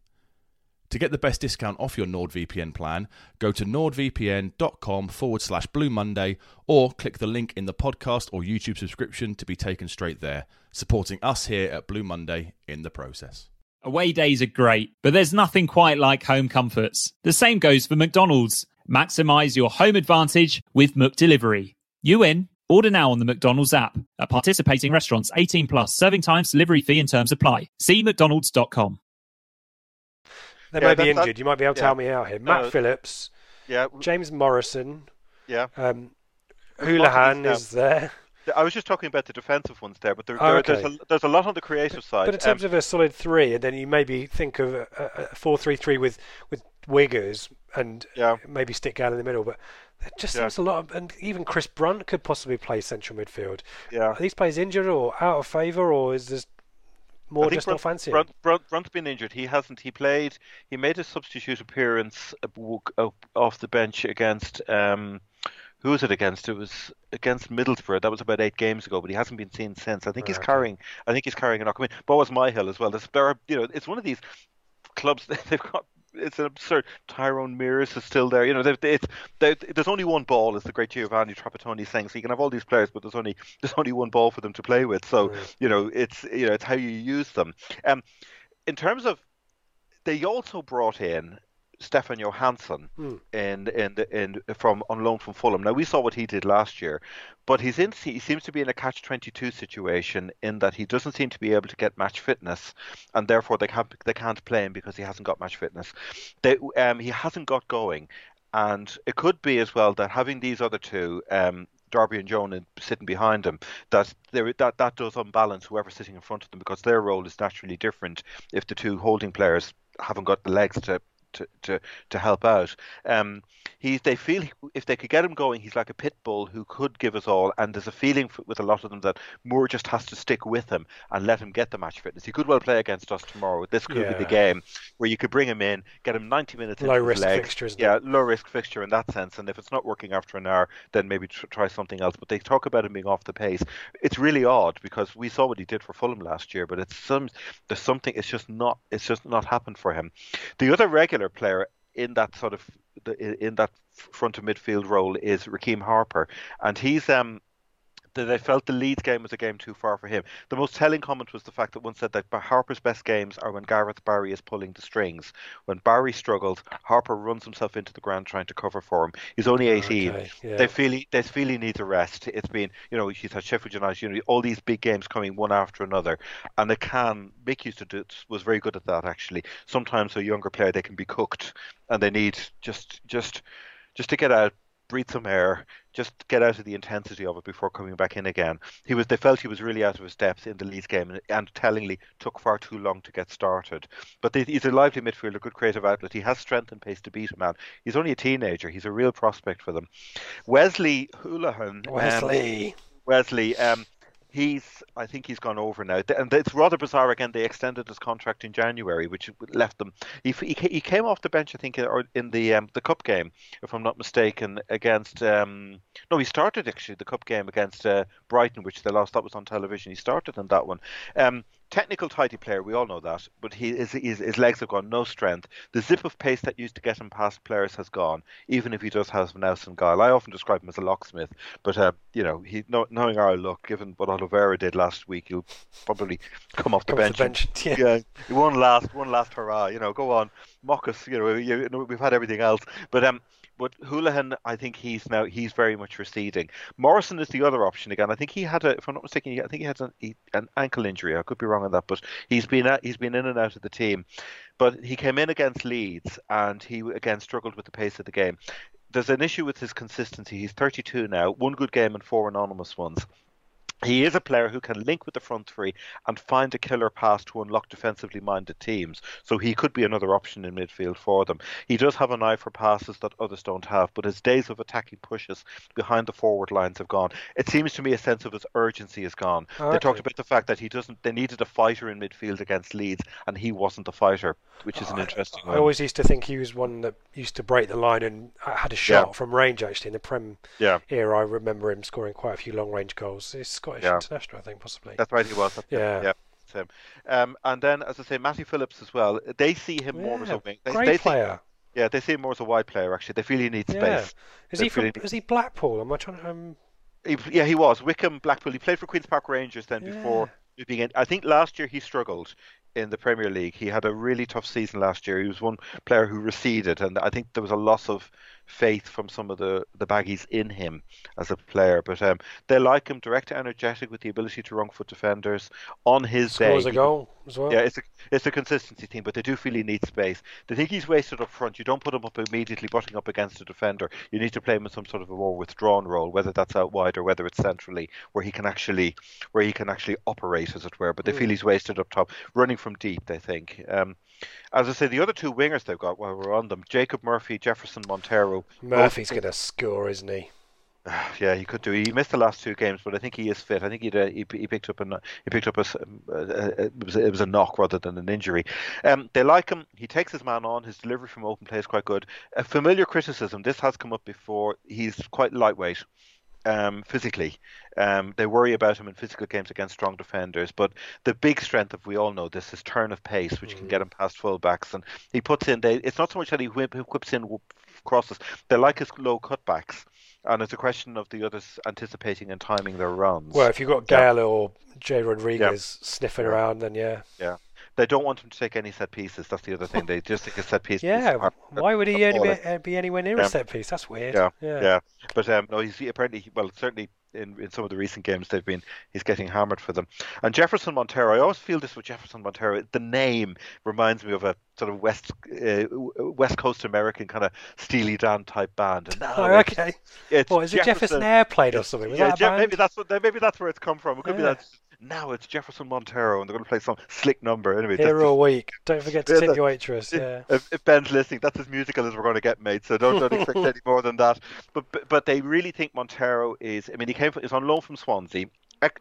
To get the best discount off your NordVPN plan, go to nordvpn.com forward slash Blue Monday or click the link in the podcast or YouTube subscription to be taken straight there, supporting us here at Blue Monday in the process. Away days are great, but there's nothing quite like home comforts. The same goes for McDonald's. Maximize your home advantage with McDelivery. You in? Order now on the McDonald's app. At participating restaurants, 18 plus, serving times, delivery fee and terms apply. See McDonald's.com. They Yeah, may be that- that- injured. You might be able to yeah. help me out here. Matt No. Phillips, Yeah, James Morrison, yeah. um, Hoolahan is there. I was just talking about the defensive ones there, but there, Oh, there- there's, a, there's a lot on the creative side. But in terms Um, of a solid three, and then you maybe think of a, a, a four-three-three with with Wiggers and Yeah. maybe stick Gayle in the middle. But it just Yeah. seems a lot. Of, and even Chris Brunt could possibly play central midfield. yeah. Are these players injured or out of favour, or is this more just Brunt, not fancy? Brunt, Brunt, Brunt's been injured. He hasn't. He played. He made a substitute appearance off the bench against. Um, who was it against? It was against Middlesbrough. That was about eight games ago, but he hasn't been seen since. I think he's carrying. I think he's carrying a knock. I mean, Boaz Myhill as well. There's, there are, you know, it's one of these clubs. that They've got. It's an absurd. Tyrone Mears is still there. You know, it's, there's only one ball, as the great Giovanni Trapattoni saying. So you can have all these players, but there's only there's only one ball for them to play with. So Right. you know, it's you know, it's how you use them. Um, in terms of, they also brought in Stefan Johansen Hmm. in in in from on loan from Fulham. Now we saw what he did last year, but he's in he seems to be in a catch twenty two situation in that he doesn't seem to be able to get match fitness, and therefore they can't they can't play him because he hasn't got match fitness. They um he hasn't got going, and it could be as well that having these other two um. Darby and Joan sitting behind him, that there, that that does unbalance whoever's sitting in front of them because their role is naturally different if the two holding players haven't got the legs to to, to, to help out. Um, he, they feel if they could get him going, he's like a pit bull who could give us all. And there's a feeling f with a lot of them that Moore just has to stick with him and let him get the match fitness. He could well play against us tomorrow. This could be the game where you could bring him in, get him 90 minutes Low risk legs. fixture, isn't it? yeah, low risk fixture in that sense. And if it's not working after an hour, then maybe tr- try something else. But they talk about him being off the pace. It's really odd because we saw what he did for Fulham last year, but it's some there's something. It's just not. It's just not happened for him. The other regular player in that sort of in that front of midfield role is Rekeem Harper, and he's um that they felt the Leeds game was a game too far for him. The most telling comment was the fact that one said that Harper's best games are when Gareth Barry is pulling the strings. When Barry struggles, Harper runs himself into the ground trying to cover for him. He's only 18. Okay, yeah. They feel he, they feel he needs a rest. It's been, you know, he's had Sheffield United, you know, all these big games coming one after another, and they can. Mick used to do was very good at that actually. Sometimes a younger player they can be cooked, and they need just just just to get out, breathe some air, just get out of the intensity of it before coming back in again. He was they felt he was really out of his depth in the Leeds game, and, and tellingly took far too long to get started. But they, he's a lively midfielder, good creative outlet. He has strength and pace to beat a man. He's only a teenager. He's a real prospect for them. Wesley Hoolahan. um, Wesley. Wesley, um, he's I think he's gone over now, and it's rather bizarre. Again, they extended his contract in January, which left them. He he, came off the bench, I think, or in the um, the cup game, if I'm not mistaken, against. Um, no, he started actually the cup game against uh, Brighton, which they lost. That was on television. He started in that one. Um, technical, tidy player, we all know that, but he, his, his, his legs have gone no strength. The zip of pace that used to get him past players has gone, even if he does have Nelson guile. I often describe him as a locksmith, but uh, you know, he know, knowing our luck, given what Oliveira did last week, he'll probably come off the Come bench. the bench, and- yeah. yeah, one last, one last hurrah. You know, go on, mock us. You know, you, you know, we've had everything else, but um. But Hoolahan, I think he's now he's very much receding. Morrison is the other option again. I think he had a, if I'm not mistaken, I think he had an, he, an ankle injury. I could be wrong on that, but he's been at, he's been in and out of the team. But he came in against Leeds, and he again struggled with the pace of the game. There's an issue with his consistency. He's 32 now, one good game and four anonymous ones he is a player who can link with the front three and find a killer pass to unlock defensively minded teams. So he could be another option in midfield for them. He does have an eye for passes that others don't have, but his days of attacking pushes behind the forward lines have gone. It seems to me a sense of his urgency is gone. Okay. They talked about the fact that he doesn't. They needed a fighter in midfield against Leeds, and he wasn't the fighter, which is an interesting. I one. always used to think he was one that used to break the line and uh, had a shot from range. Actually, in the Prem Yeah. era, I remember him scoring quite a few long range goals. He's Scottish Yeah. international, I think, possibly. That's right, he was. That's Yeah. Him. Yeah. him. Um, and then, as I say, Matthew Phillips as well. They see him more as a wing. They, Great they see- player. yeah, they see him more as a wide player. Actually, they feel he needs Yeah. space. Is They he from? he- Is he Blackpool? Am I trying to? Um, He, yeah, he was Wycombe, Blackpool. He played for Queens Park Rangers then before he began. I think last year he struggled in the Premier League. He had a really tough season last year. He was one player who receded, and I think there was a loss of faith from some of the the baggies in him as a player. But um, they like him, direct, energetic, with the ability to wrong foot defenders on his scores day. a goal as well. Yeah, it's a it's a consistency thing, but they do feel he needs space. They think he's wasted up front. You don't put him up immediately butting up against a defender. You need to play him in some sort of a more withdrawn role, whether that's out wide or whether it's centrally, where he can actually where he can actually operate, as it were. But they feel he's wasted up top, running from deep. They think. Um, as I say, the other two wingers they've got while we're on them, Jacob Murphy, Jefferson Montero. Murphy's going to score, isn't he? yeah, he could do. He missed the last two games, but I think he is fit. I think he he, he picked up a he picked up a, uh, uh, it was it was a knock rather than an injury. Um, they like him. He takes his man on. His delivery from open play is quite good. A familiar criticism. This has come up before. He's quite lightweight. Um, physically, um, they worry about him in physical games against strong defenders. But the big strength, of we all know this, is turn of pace, which can get him past fullbacks. And he puts in. They, it's not so much that he whip, whips in crosses. They like his low cutbacks and it's a question of the others anticipating and timing their runs. Well, if you've got Yeah. Or Jay Rodriguez sniffing Yeah. around, then yeah. yeah, they don't want him to take any set pieces. That's the other thing. They just think a set piece. Yeah, hard- why would he only be, uh, be anywhere near Yeah. a set piece? That's weird. Yeah, yeah. yeah. But um, no, he's apparently well, certainly in, in some of the recent games they've been, he's getting hammered for them. And Jefferson Montero, I always feel this with Jefferson Montero. The name reminds me of a sort of West uh, West Coast American kind of Steely Dan type band. And now Oh, okay. it's is it? Jefferson Airplane or something? Was yeah, that Je- maybe that's what maybe that's where it's come from. It could be that now it's Jefferson Montero and they're going to play some slick number anyway. Hero just- Week. Don't forget to Yeah, tip that- your waitress. Yeah. if, if Ben's listening, that's as musical as we're going to get, mate. So don't, don't expect any more than that. But, but but they really think Montero is. I mean, he came. From, he's on loan from Swansea.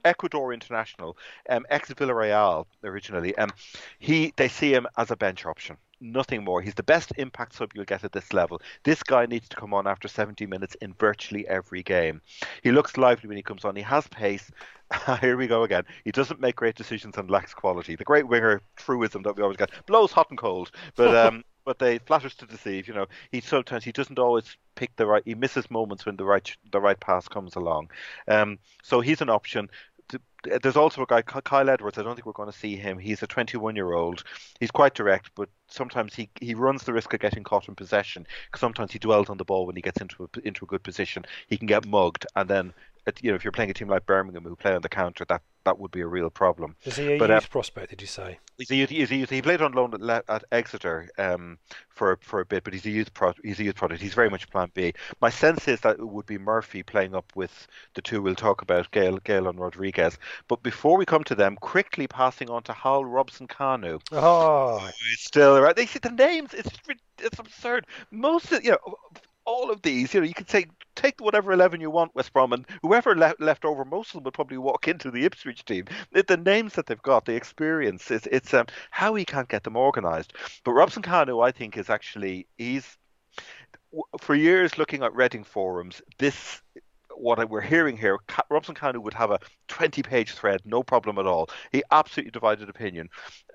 Ecuador international, um, ex Villarreal originally. Um, he they see him as a bench option, nothing more. He's the best impact sub you'll get at this level. This guy needs to come on after 70 minutes in virtually every game. He looks lively when he comes on. He has pace. Here we go again. He doesn't make great decisions and lacks quality. The great winger truism that we always get blows hot and cold, but um, but they flatters to deceive. You know, he sometimes he doesn't always pick the right. He misses moments when the right the right pass comes along. Um, so he's an option. Th- There's also a guy, Kyle Edwards. I don't think we're going to see him. He's a 21 year old. He's quite direct, but sometimes he, he runs the risk of getting caught in possession. 'cause sometimes he dwells on the ball when he gets into a, into a good position. He can get mugged, and then you know if you're playing a team like Birmingham who play on the counter, that that would be a real problem. Is he a But, youth um, prospect? Did you say? He's a youth, he's a youth, he played on loan at, at Exeter um, for for a bit, but he's a youth pro, he's a youth product. He's very much Plan B. My sense is that it would be Murphy playing up with the two we'll talk about, Gayle, Gayle and Rodriguez. But before we come to them, quickly passing on to Hal Robson Kanu. Oh, still around. They see the names. It's it's absurd. Most of you know. All of these, you know, you could take take whatever eleven you want, West Brom, and whoever le- left over, most of them would probably walk into the Ipswich team. The, the names that they've got, the experience, it's it's um, how he can't get them organised. But Robson Kanu, I think, is actually he's for years looking at Reading forums. This what we're hearing here, Robson Kanu would have a 20 page thread, no problem at all. He absolutely divided opinion.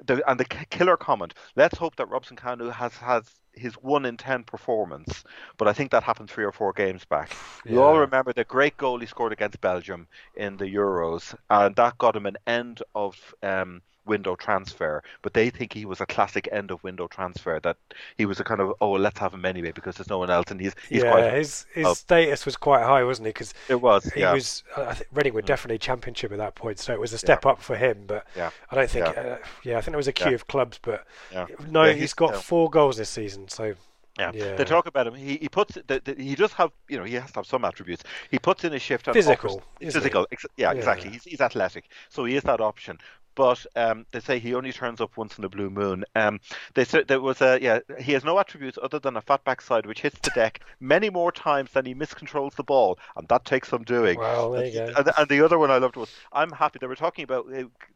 The, and the killer comment let's hope that Robson Kanu has, has his 1 in 10 performance, but I think that happened three or four games back. We all remember the great goal he scored against Belgium in the Euros, and that got him an end of. Um, window transfer but they think he was a classic end of window transfer that he was a kind of oh let's have him anyway because there's no one else and he's he's yeah. quite his his status was quite high, wasn't he? Because it was he yeah Mm. was. I think Reading were definitely championship at that point, so it was a step up for him. But Yeah. I don't think. Yeah. Uh, yeah, I think there was a queue Yeah. of clubs, but Yeah. no, Yeah, he's he's- got yeah. four goals this season. So Yeah. Yeah. they talk about him. He he puts the, the, he does have you know he has to have some attributes. He puts in a shift on Physical, offers- physical. Ex- yeah, Yeah. exactly. He's he's athletic, so he is that option. But um, they say he only turns up once in a blue moon. Um, they said there was a yeah. He has no attributes other than a fat backside which hits the deck many more times than he miscontrols the ball, and that takes some doing. Well, there you go. And, and the other one I loved was I'm happy. They were talking about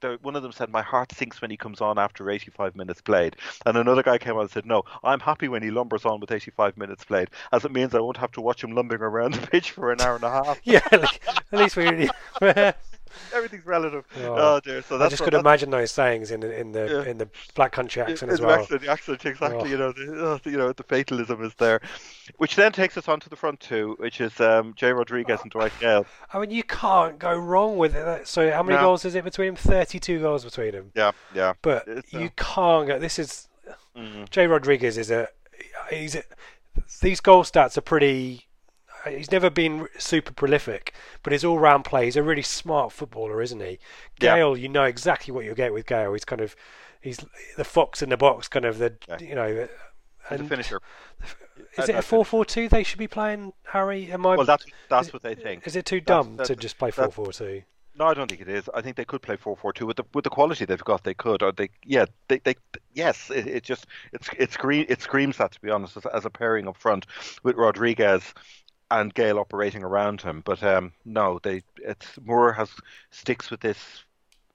uh, one of them said my heart sinks when he comes on after 85 minutes played, and another guy came on and said no, I'm happy when he lumbers on with 85 minutes played, as it means I won't have to watch him lumbering around the pitch for an hour and a half. Yeah, like, at least we. Everything's relative. Oh. Oh, dear. So that's I just could imagine those sayings in the in the Yeah. in the black country accent as the well. accent, the accent, exactly. Oh. You know, the, oh, you know, the fatalism is there, which then takes us on to the front two, which is um, Jay Rodriguez and Dwight Gayle. I mean, you can't go wrong with it. So, how many goals is it between them? Thirty-two goals between them. Yeah, yeah. But It's, you uh, can't go. This is mhm. Jay Rodriguez is a he's a, these goal stats are pretty. He's never been super prolific, but his all-round play. He's a really smart footballer, isn't he? Yeah. Gayle, you know exactly what you'll get with Gayle. He's kind of he's the fox in the box, kind of the Yeah. you know. He's a And finisher. is it a That's four-four-two they should be playing, Harry? Am I? Well, that's that's is- what they think. Is it too That's- dumb that's- to just play that's- four-four-two? No, I don't think it is. I think they could play four four two with the with the quality they've got. They could, or they, yeah, they, they yes, it, it just it's it scream it screams that to be honest as, as a pairing up front with Rodriguez and Gayle operating around him. But um, no, they it's Moore has sticks with this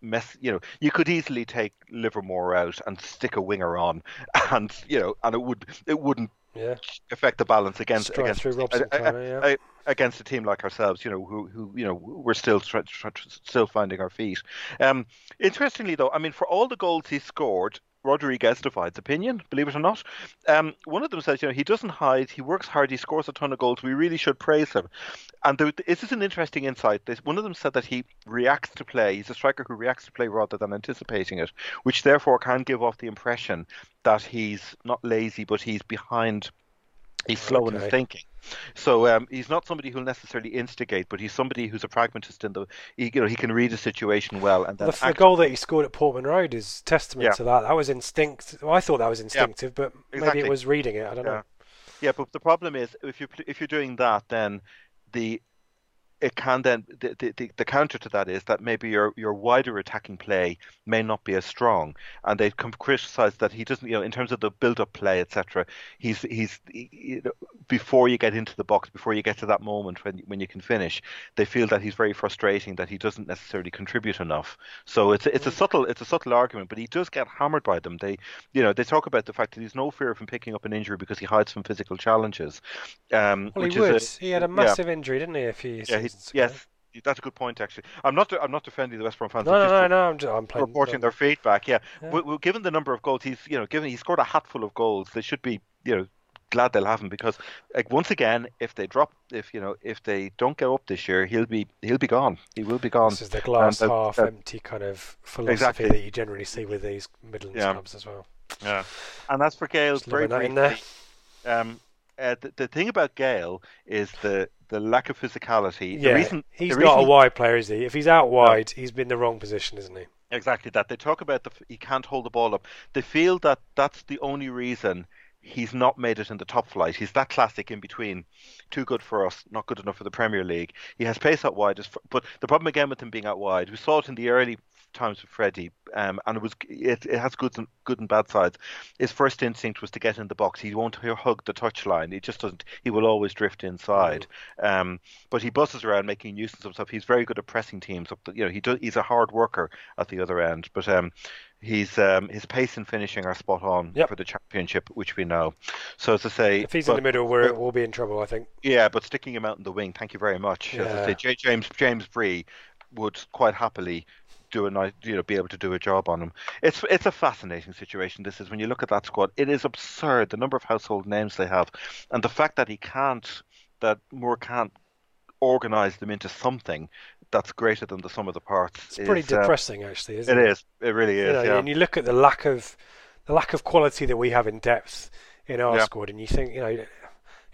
mess. You know, you could easily take Livermore out and stick a winger on, and you know, and it would it wouldn't Yeah, affect the balance against straight against through Robson. I- I- kinda, yeah. I- against a team like ourselves, you know, who, who you know, we're still try, try, still finding our feet. Um, interestingly, though, I mean, for all the goals he scored, Rodriguez divides opinion, believe it or not. Um, one of them says, you know, he doesn't hide, he works hard, he scores a ton of goals. We really should praise him. And there, this is an interesting insight. This, one of them said that he reacts to play. He's a striker who reacts to play rather than anticipating it, which therefore can give off the impression that he's not lazy, but he's behind. He's slow in his thinking. So um, he's not somebody who'll necessarily instigate, but he's somebody who's a pragmatist in the, he, you know, he can read a situation well and then The, the goal that he scored at Portman Road is testament Yeah. to that. That was instinct. Well, I thought that was instinctive, but maybe exactly. it was reading it. I don't Yeah. know. Yeah, but the problem is if you if you're doing that, then the it can then the, the, the, the counter to that is that maybe your your wider attacking play may not be as strong, and they can criticise that he doesn't, you know, in terms of the build-up play, etc. He's he's he- you know, before you get into the box, before you get to that moment when when you can finish, they feel that he's very frustrating, that he doesn't necessarily contribute enough. So it's a- it's a subtle it's a subtle argument, but he does get hammered by them. They you know they talk about the fact that he's no fear of him picking up an injury because he hides from physical challenges. Um, Well, which he is would. a- he had a yeah. massive injury, didn't he? A few Yeah, yes, that's a good point. Actually, I'm not. I'm not defending the West Brom fans. No, no, no, no. I'm, just, I'm playing. reporting their feedback. Yeah, Yeah. Well, well, given the number of goals he's, you know, given he scored a hatful of goals, they should be, you know, glad they'll have him because, like, once again, if they drop, if you know, if they don't get up this year, he'll be, he'll be gone. He will be gone. This is the glass uh, half uh, empty kind of philosophy exactly. that you generally see with these Midlands Yeah. clubs as well. Yeah, and that's for. Just Very briefly. Um, uh, the, the thing about Gayle is the the lack of physicality. Yeah, the reason, he's the not a wide player, is he? If he's out wide, he's been the wrong position, isn't he? Exactly that. They talk about the he can't hold the ball up. They feel that that's the only reason he's not made it in the top flight. He's that classic in between, too good for us, not good enough for the Premier League. He has pace out wide, but the problem again with him being out wide, we saw it in the early times with Freddie, um, and it was it, it has good and good and bad sides. His first instinct was to get in the box. He won't hug the touchline. He just doesn't. He will always drift inside. Um, but he buses around making nuisance of himself. He's very good at pressing teams. Up the, you know, he does. He's a hard worker at the other end. But um, he's um, his pace and finishing are spot on Yep. for the championship, which we know. So as I say, If he's but- in the middle, we're, but- we'll be in trouble, I think. yeah, but sticking him out in the wing, thank you very much. As I say, J- James James Bree would quite happily do a nice, you know, be able to do a job on him. It's it's a fascinating situation. This is when you look at that squad, it is absurd the number of household names they have, and the fact that he can't, that Moore can't organise them into something that's greater than the sum of the parts. It's pretty is, uh, depressing, actually, isn't it it? is. It really is. You know, yeah. And you look at the lack of the lack of quality that we have in depth in our Yeah. squad, and you think, you know,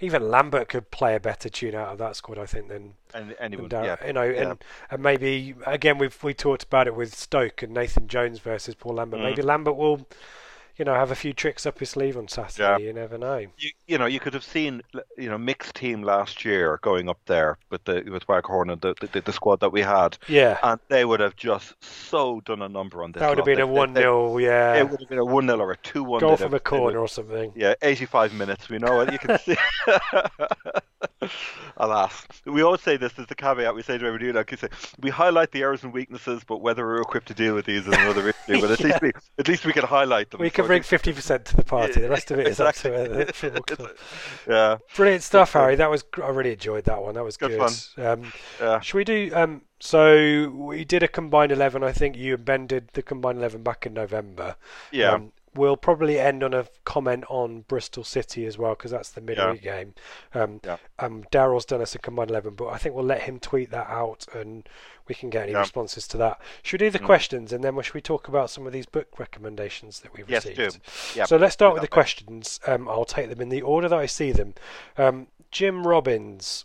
even Lambert could play a better tune out of that squad, I think, than and than anyone, Dar- yeah, you know, yeah. and and maybe again we've we talked about it with Stoke and Nathan Jones versus Paul Lambert. Mm. Maybe Lambert will, you know, have a few tricks up his sleeve on Saturday. You never know. You, you know, you could have seen, you know, mixed team last year going up there with the with Waghorn and the, the the squad that we had, Yeah, and they would have just so done a number on this. that would have been a They- they- one they- 0 Yeah, It would have been a one 0 or a two one. goal from a corner or something. Yeah, 85 minutes. We know it. You can see. Alas, we always say this. There's the caveat we say to everybody. Like you say, we highlight the errors and weaknesses, but whether we're equipped to deal with these is another issue. But at least we, at least we can highlight them. We can bring fifty percent to the party. The rest of it is Exactly. up to uh, the football club. Yeah, Brilliant stuff, Harry. That was I really enjoyed that one. That was Good good. Um, yeah. should we do? Um, so we did a combined eleven. I think you and Ben did the combined eleven back in November. Yeah. Um, we'll probably end on a comment on Bristol City as well because that's the midweek game. Um, Yeah. um, Daryl's done us a combined eleven, but I think we'll let him tweet that out and we can get any Yeah. Mm. responses to that. Should we do the questions and then we should we talk about some of these book recommendations that we've Yes, received? do. Yeah, so let's start with the questions. Um, I'll take them in the order that I see them. Um, Jim Robbins.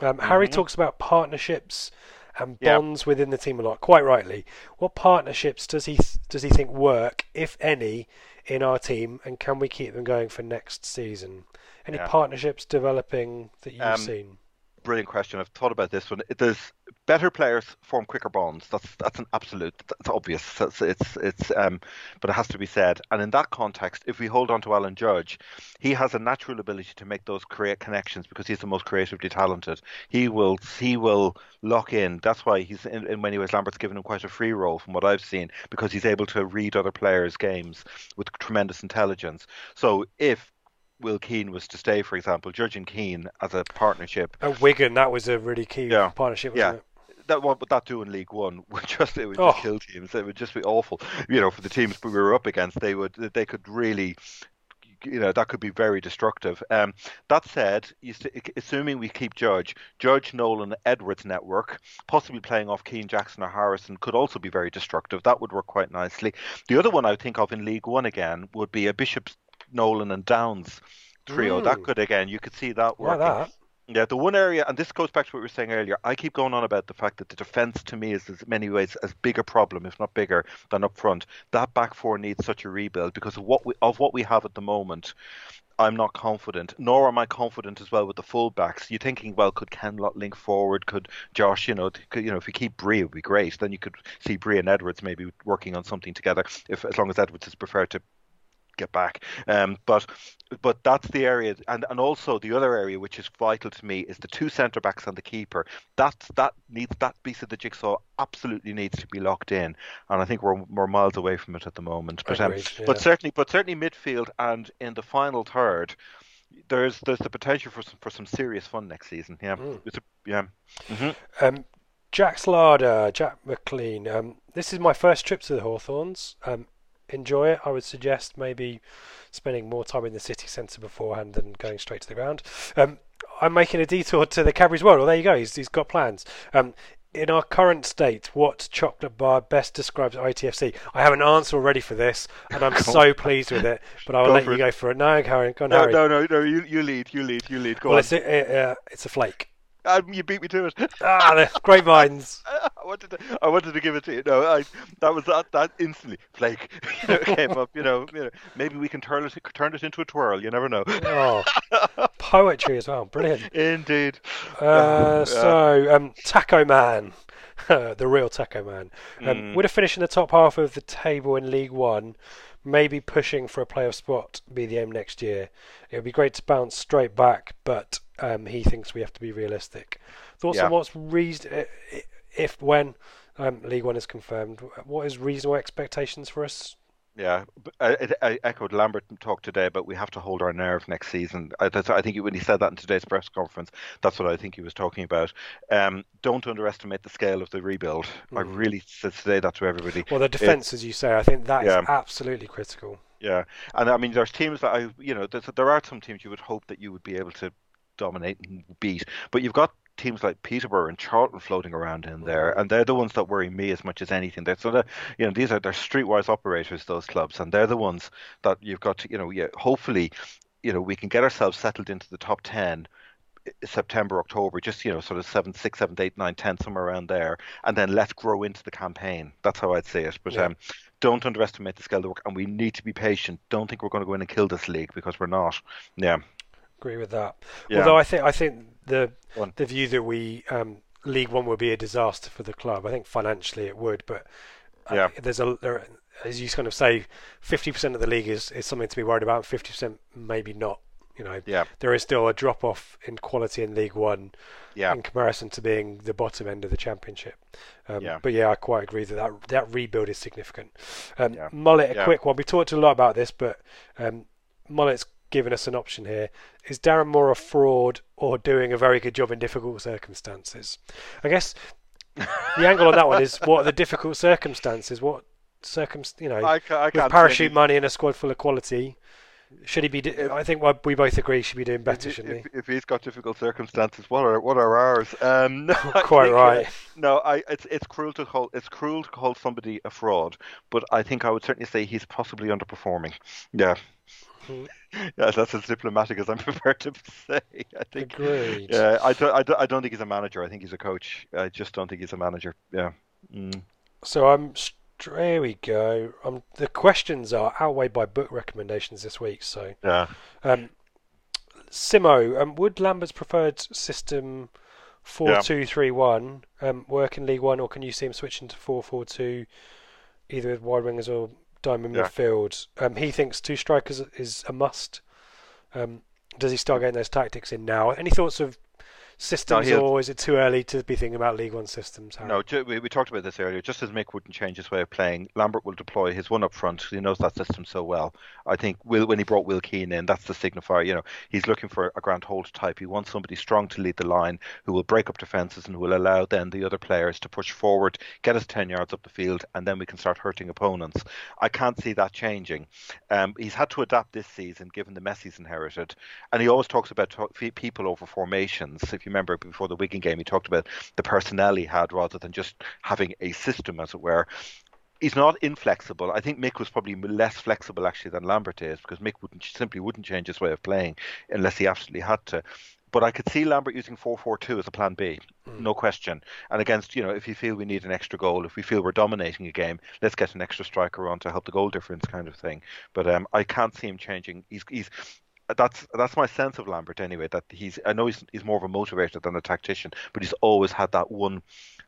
Um, Harry talks about partnerships and Mm-hmm. Bonds within the team a lot, quite rightly. What partnerships does he th- does he think work, if any, in our team, and can we keep them going for next season? Any Yeah. partnerships developing that you've Um, seen? Brilliant question. I've thought about this one. There's better players form quicker bonds. That's that's an absolute. That's obvious. It's it's, um, but it has to be said. And in that context, if we hold on to Alan Judge, he has a natural ability to make those create connections because he's the most creatively talented. He will he will lock in. That's why he's in, in many ways Lambert's given him quite a free role from what I've seen because he's able to read other players' games with tremendous intelligence. So if Will Keane was to stay, for example, Judge and Keane as a partnership, At Wigan, that was a really key Yeah. partnership, wasn't Yeah. it? that what would that do in League One would just it would Oh. just kill teams. It would just be awful. You know, for the teams we were up against, they would they could really you know that could be very destructive. Um, that said, you s- assuming we keep Judge, Judge Nolan Edwards network, possibly playing off Keane, Jackson, or Harrison, could also be very destructive. That would work quite nicely. The other one I would think of in League One again would be a Bishop, Nolan, and Downs trio. That could again, you could see that working. that. Yeah, the one area, and this goes back to what we were saying earlier. I keep going on about the fact that the defense, to me, is in many ways as big a problem, if not bigger, than up front. That back four needs such a rebuild because of what we of what we have at the moment. I'm not confident, nor am I confident as well with the fullbacks. You're thinking, well, could Kenlock link forward? Could Josh, you know, could, you know, if we keep Bree, it would be great. Then you could see Bree and Edwards maybe working on something together, if as long as Edwards is preferred to get back. Um, but but that's the area, and, and also the other area which is vital to me is the two centre backs and the keeper. That that needs that piece of the jigsaw absolutely needs to be locked in, and I think we're we're miles away from it at the moment. But um, Agreed, but certainly but certainly midfield and in the final third. There's there's the potential for some for some serious fun next season. Yeah, Mm. it's a, yeah. hmm Um, Jack Slarda, Jack McLean. Um, this is my first trip to the Hawthorns. Um, enjoy it. I would suggest maybe spending more time in the city centre beforehand than going straight to the ground. Um, I'm making a detour to the Cadbury's World. Well, there you go. He's, he's got plans. Um, in our current state, what chocolate bar best describes ITFC? I have an answer already for this, and I'm so pleased with it. But I'll let you it. go for it. No, Harry, go on, No, Harry. no, no, no. You you lead, you lead, you lead. Go well, on. it's a, uh, it's a flake. Um, you beat me to it. Ah, the great minds. I wanted to, I wanted to give it to you. No, I, that was that, that instantly. Flake you know, came up. You know, you know, maybe we can turn it, turn it into a twirl. You never know. Oh, poetry as well. Brilliant. Indeed. Uh, so, um, Taco Man, the real Taco Man, um, Mm. would have finished in the top half of the table in League One, maybe pushing for a playoff spot be the aim next year. It would be great to bounce straight back, but um, he thinks we have to be realistic. Thoughts Yeah. on what's reason if when um, League One is confirmed? What is reasonable expectations for us? Yeah, I, I I echoed Lambert talk today but we have to hold our nerve next season. I, that's, I think when he said that in today's press conference, that's what I think he was talking about. Um, don't underestimate the scale of the rebuild. I Mhm. really say that to everybody. Well, the defence, as you say, I think that is Yeah. absolutely critical. Yeah, and I mean, there's teams that I, you know, there are some teams you would hope that you would be able to dominate and beat, but you've got teams like Peterborough and Charlton floating around in there, and they're the ones that worry me as much as anything. They're sort of, you know, these are they're streetwise operators, those clubs, and they're the ones that you've got to, you know, yeah, hopefully, you know, we can get ourselves settled into the top ten September, October, just you know, sort of seven, six, seven, eight, nine, ten, somewhere around there, and then let's grow into the campaign. That's how I'd say it. But Yeah. um, don't underestimate the scale of the work, and we need to be patient. Don't think we're going to go in and kill this league because we're not. Yeah, Agree with that. Yeah. Although I think I think the the view that we um, League One would be a disaster for the club. I think financially it would, but uh, Yeah. there's a there, as you kind of say, fifty percent of the league is, is something to be worried about, fifty percent maybe not. You know, Yeah. there is still a drop off in quality in League One yeah, in comparison to being the bottom end of the championship. Um, Yeah. But yeah, I quite agree that that, that rebuild is significant. Um, Yeah. Mullet, a quick one. We talked a lot about this, but um, Mullet's given us an option here. Is Darren Moore a fraud or doing a very good job in difficult circumstances? I guess the angle on that one is what are the difficult circumstances? What circum, you know, I, ca- I with can't parachute say money and a squad full of quality, should he be? Do- I think we both agree he should be doing better, if, shouldn't he? if, if he's got difficult circumstances, what are what are ours? Um, no, Quite think, uh, right. no, I it's it's cruel to hold it's cruel to call somebody a fraud, but I think I would certainly say he's possibly underperforming. Yeah. Yeah, that's as diplomatic as I'm prepared to say. I think. Agreed. Yeah, I don't, I, don't, I don't think he's a manager. I think he's a coach. I just don't think he's a manager. Yeah. Mm. So I'm. There we go. Um, the questions are outweighed by book recommendations this week. So, Yeah. um, Simo, um, would Lambert's preferred system four two three one um work in League One, or can you see him switching to four four two, either with wide wingers or diamond Yeah. midfield? Um, he thinks two strikers is a must. Um, does he start getting those tactics in now? Any thoughts of systems, he'll- or is it too early to be thinking about League One systems? Harry? No, we, we talked about this earlier. Just as Mick wouldn't change his way of playing, Lambert will deploy his one up front. He knows that system so well. I think Will, when he brought Will Keane in, that's the signifier. You know, he's looking for a Grant Holt type. He wants somebody strong to lead the line, who will break up defences and who will allow then the other players to push forward, get us ten yards up the field, and then we can start hurting opponents. I can't see that changing. Um, he's had to adapt this season, given the mess he's inherited, and he always talks about fe- people over formations. If you remember before the Wigan game, he talked about the personnel he had rather than just having a system, as it were. He's not inflexible. I think Mick was probably less flexible actually than Lambert is because Mick wouldn't simply wouldn't change his way of playing unless he absolutely had to. But I could see Lambert using 4-4-2 as a plan B, no question. And against, you know, if you feel we need an extra goal, if we feel we're dominating a game, let's get an extra striker on to help the goal difference, kind of thing. But um, I can't see him changing. He's he's that's that's my sense of Lambert anyway. That he's I know he's he's more of a motivator than a tactician, but he's always had that one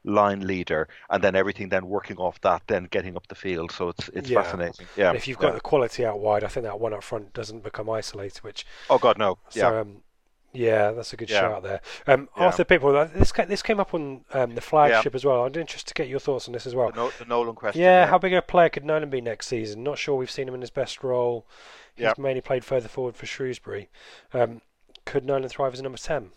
line leader, and then everything then working off that, then getting up the field. So it's it's Yeah. fascinating. Yeah. And if you've got yeah. the quality out wide, I think that one up front doesn't become isolated. Which oh god no, so yeah, um, yeah, that's a good Yeah. shout there. Um, Yeah. Arthur People, uh, this this came up on um, the flagship as well. I'm interested to get your thoughts on this as well. the, no, the Nolan question. Yeah, how big a player could Nolan be next season? Not sure we've seen him in his best role. He's mainly played further forward for Shrewsbury. Um, could Nolan thrive as a number ten?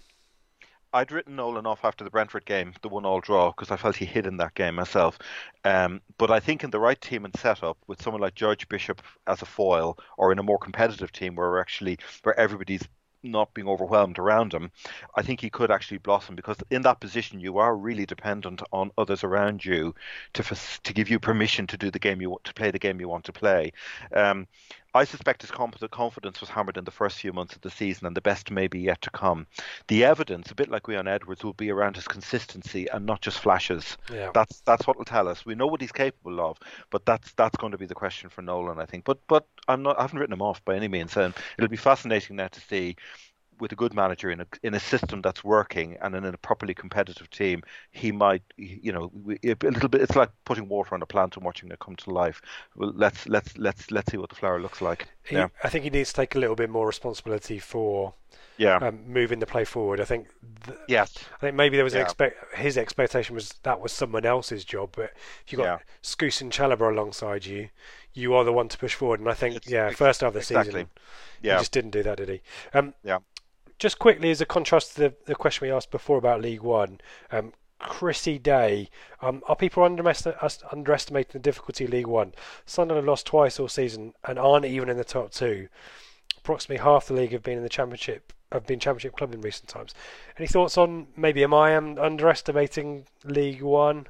I'd written Nolan off after the Brentford game, the one-all draw, because I felt he hid in that game myself. Um, but I think in the right team and setup, with someone like George Bishop as a foil, or in a more competitive team where we're actually where everybody's not being overwhelmed around him, I think he could actually blossom because in that position you are really dependent on others around you to to give you permission to do the game you want to play the game you want to play. Um, I suspect his confidence was hammered in the first few months of the season, and the best may be yet to come. The evidence, a bit like Gwion Edwards, will be around his consistency and not just flashes. Yeah. That's that's what will tell us. We know what he's capable of, but that's that's going to be the question for Nolan, I think. But but I'm not I haven't written him off by any means, and it'll be fascinating now to see with a good manager in a in a system that's working and in a properly competitive team, he might you know a little bit. It's like putting water on a plant and watching it come to life. Well, let's let's let's let's see what the flower looks like. He, Yeah, I think he needs to take a little bit more responsibility for yeah, um, moving the play forward. I think th- yes, I think maybe there was an expect his expectation was that was someone else's job, but if you got Yeah. Skuse and Chalobah alongside you, you are the one to push forward. And I think Ex- yeah, first half of the exactly. season, yeah, he just didn't do that, did he? Um, yeah. Just quickly as a contrast to the, the question we asked before about League One, um, Chrissy Day, um, are people underestimating the difficulty of League One? Sunderland lost twice all season and aren't even in the top two. Approximately half the league have been in the championship, have been championship club in recent times. Any thoughts on maybe am I underestimating League One?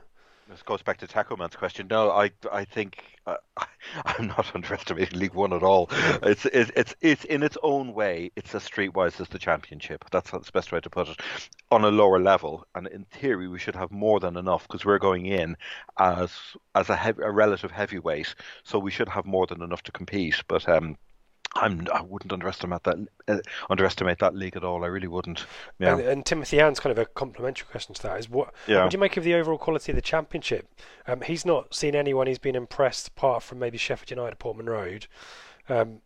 This goes back to Taco Man's question. No, I I think uh, I'm not underestimating League One at all. It's, it's it's it's in its own way. It's as streetwise as the Championship. That's the best way to put it. On a lower level, and in theory, we should have more than enough because we're going in as as a, heavy, a relative heavyweight, so we should have more than enough to compete. But um, I'm, I wouldn't underestimate that uh, underestimate that league at all. I really wouldn't. Yeah. And, and Timothy Ann's kind of a complementary question to that is what, Yeah. what do you make of the overall quality of the championship? Um, he's not seen anyone he's been impressed apart from maybe Sheffield United, Portman Road. Um,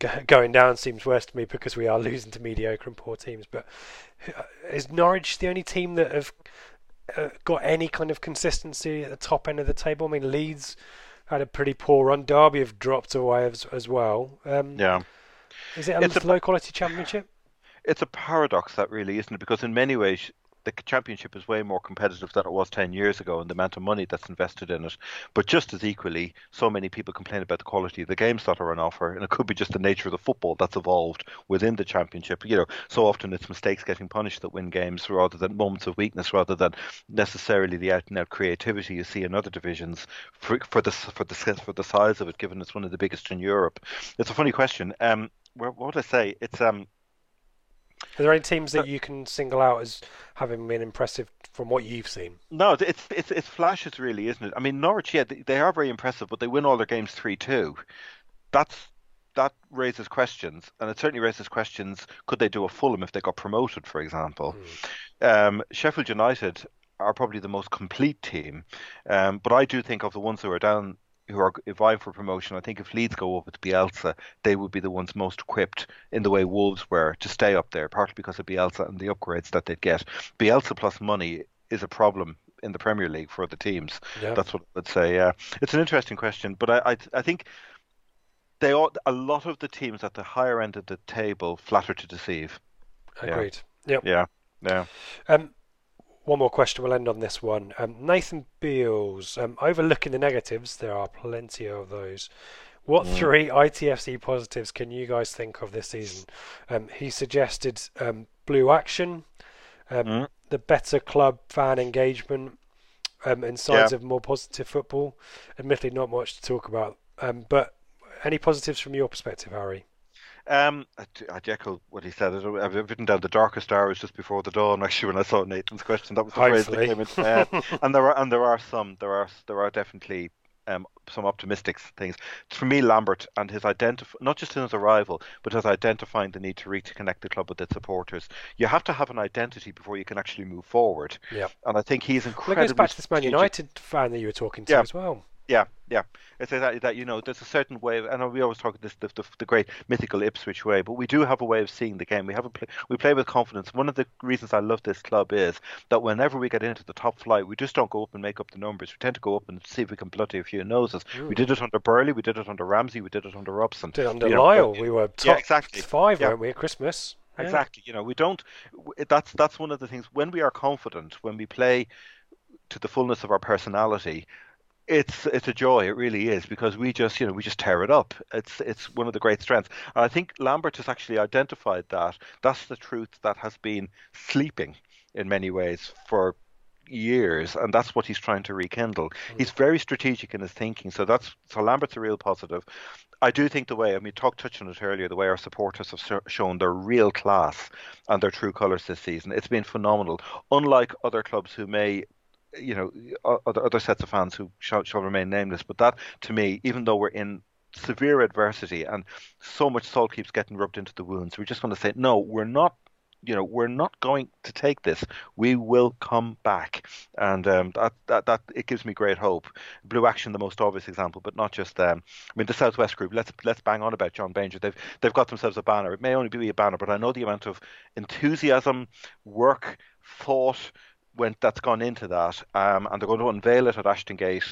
g- going down seems worse to me because we are losing to mediocre and poor teams. But uh, is Norwich the only team that have uh, got any kind of consistency at the top end of the table? I mean, Leeds had a pretty poor run. Derby have dropped away as, as well. Um, yeah. Is it a It's a- low quality championship? it's a paradox that really isn't it because in many ways the championship is way more competitive than it was 10 years ago and the amount of money that's invested in it. But just as equally so many people complain about the quality of the games that are on offer and it could be just the nature of the football that's evolved within the championship. You know so often it's mistakes getting punished that win games rather than moments of weakness rather than necessarily the out and out creativity you see in other divisions for, for the for the for the size of it given it's one of the biggest in Europe. It's a funny question. Um what would I say it's um Are there any teams that you can single out as having been impressive from what you've seen? No, it's it's it's flashes really, isn't it? I mean, Norwich, yeah, they, are very impressive, but they win all their games three two. That's that raises questions, and it certainly raises questions. Could they do a Fulham if they got promoted, for example? Um, Sheffield United are probably the most complete team, um, but I do think of the ones who are down. Who are vying for promotion? I think if Leeds go up with Bielsa, they would be the ones most equipped in the way Wolves were to stay up there, partly because of Bielsa and the upgrades that they'd get. Bielsa plus money is a problem in the Premier League for the teams. Yeah. That's what I would say. Yeah, it's an interesting question, but I I, I think they all, a lot of the teams at the higher end of the table flatter to deceive. Yeah. Agreed. Yep. Yeah, yeah. Um, one more question. We'll end on this one. Um, Nathan Beals. Um, overlooking the negatives, there are plenty of those. What Mm. three ITFC positives can you guys think of this season? Um, he suggested um, blue action, um, Mm. the better club fan engagement, um, and signs Yeah. of more positive football. Admittedly, not much to talk about. Um, but any positives from your perspective, Harry? Um, I, I echo what he said. I've written down the darkest hours just before the dawn. Actually, when I saw Nathan's question, that was the phrase that came into my head. and there are and there are some. There are there are definitely um, some optimistic things. For me, Lambert and his identif not just in his arrival, but his identifying the need to reconnect the club with its supporters. You have to have an identity before you can actually move forward. Yeah. And I think he's Well, incredibly. it goes back to this Man. United fan that you were talking to Yeah. as well. Yeah, yeah. It's exactly that. You know, there's a certain way, of, and we always talk this the, the, the great mythical Ipswich way, but we do have a way of seeing the game. We have a play, we play with confidence. One of the reasons I love this club is that whenever we get into the top flight, we just don't go up and make up the numbers. We tend to go up and see if we can bloody a few noses. We did it under Burley, we did it under Ramsey, we did it under Robson. Did under You know, Lyall, but- we were top yeah, exactly. five, Yeah. weren't we, at Christmas? Yeah. Exactly. You know, we don't. That's that's one of the things. When we are confident, when we play to the fullness of our personality, it's it's a joy. It really is because we just you know we just tear it up. It's it's one of the great strengths. And I think Lambert has actually identified that. That's the truth that has been sleeping in many ways for years and that's what he's trying to rekindle mm. he's very strategic in his thinking so that's so lambert's a real positive i do think the way i mean talk touched on it earlier the way our supporters have shown their real class and their true colors this season it's been phenomenal unlike other clubs who may you know other other sets of fans who shall, shall remain nameless. But that to me even though we're in severe adversity and so much salt keeps getting rubbed into the wounds we're just going to say no we're not you know we're not going to take this. We will come back. And um, that, that that it gives me great hope. Blue action the most obvious example but not just them. I mean the southwest group let's let's bang on about john banger. They've they've got themselves a banner. It may only be a banner but i know the amount of enthusiasm work thought when that's gone into that um, and they're going to unveil it at ashton gate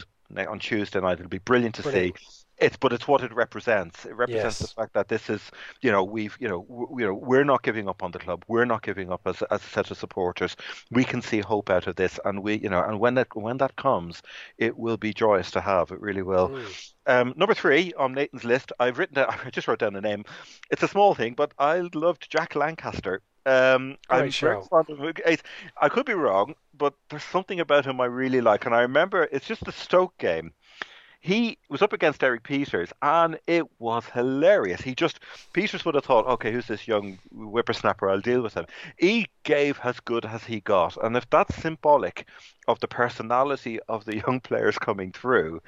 on tuesday night it'll be brilliant to Brilliant. see it's but it's what it represents. It represents Yes. the fact that this is, you know, we've, you know, w- you know, we're not giving up on the club. We're not giving up as as a set of supporters. We can see hope out of this, and we, you know, and when that when that comes, it will be joyous to have. It really will. Um, number three on Nathan's list, I've written down. I just wrote down a name. It's a small thing, but I loved Jack Lankester. Um, Great I'm very shout. fond of Ace. I could be wrong, but there's something about him I really like, and I remember it's just the Stoke game. He was up against Erik Pieters, and it was hilarious. He just Pieters would have thought, okay, who's this young whippersnapper? I'll deal with him. He gave as good as he got, and if that's symbolic of the personality of the young players coming through,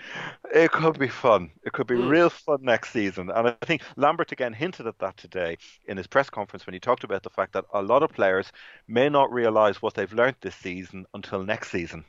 it could be fun. It could be hmm. real fun next season. And I think Lambert again hinted at that today in his press conference when he talked about the fact that a lot of players may not realise what they've learnt this season until next season.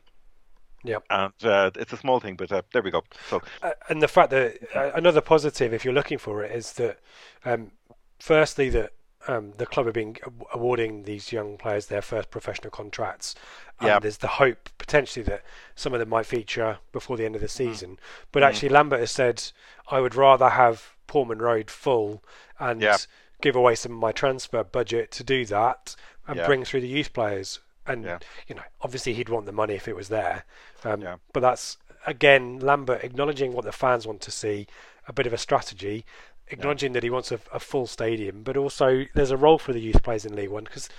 Yep. And uh, it's a small thing, but uh, there we go. So Uh, and the fact that uh, another positive, if you're looking for it, is that um, firstly that um, the club have been awarding these young players their first professional contracts, and Yeah. there's the hope potentially that some of them might feature before the end of the Mm-hmm. season. But actually, Lambert has said, I would rather have Portman Road full and Yeah. give away some of my transfer budget to do that and Yeah. bring through the youth players. And Yeah. you know, obviously he'd want the money if it was there. Um, Yeah. But that's again Lambert acknowledging what the fans want to see, a bit of a strategy, acknowledging that he wants a, a full stadium, but also there's a role for the youth players in League One because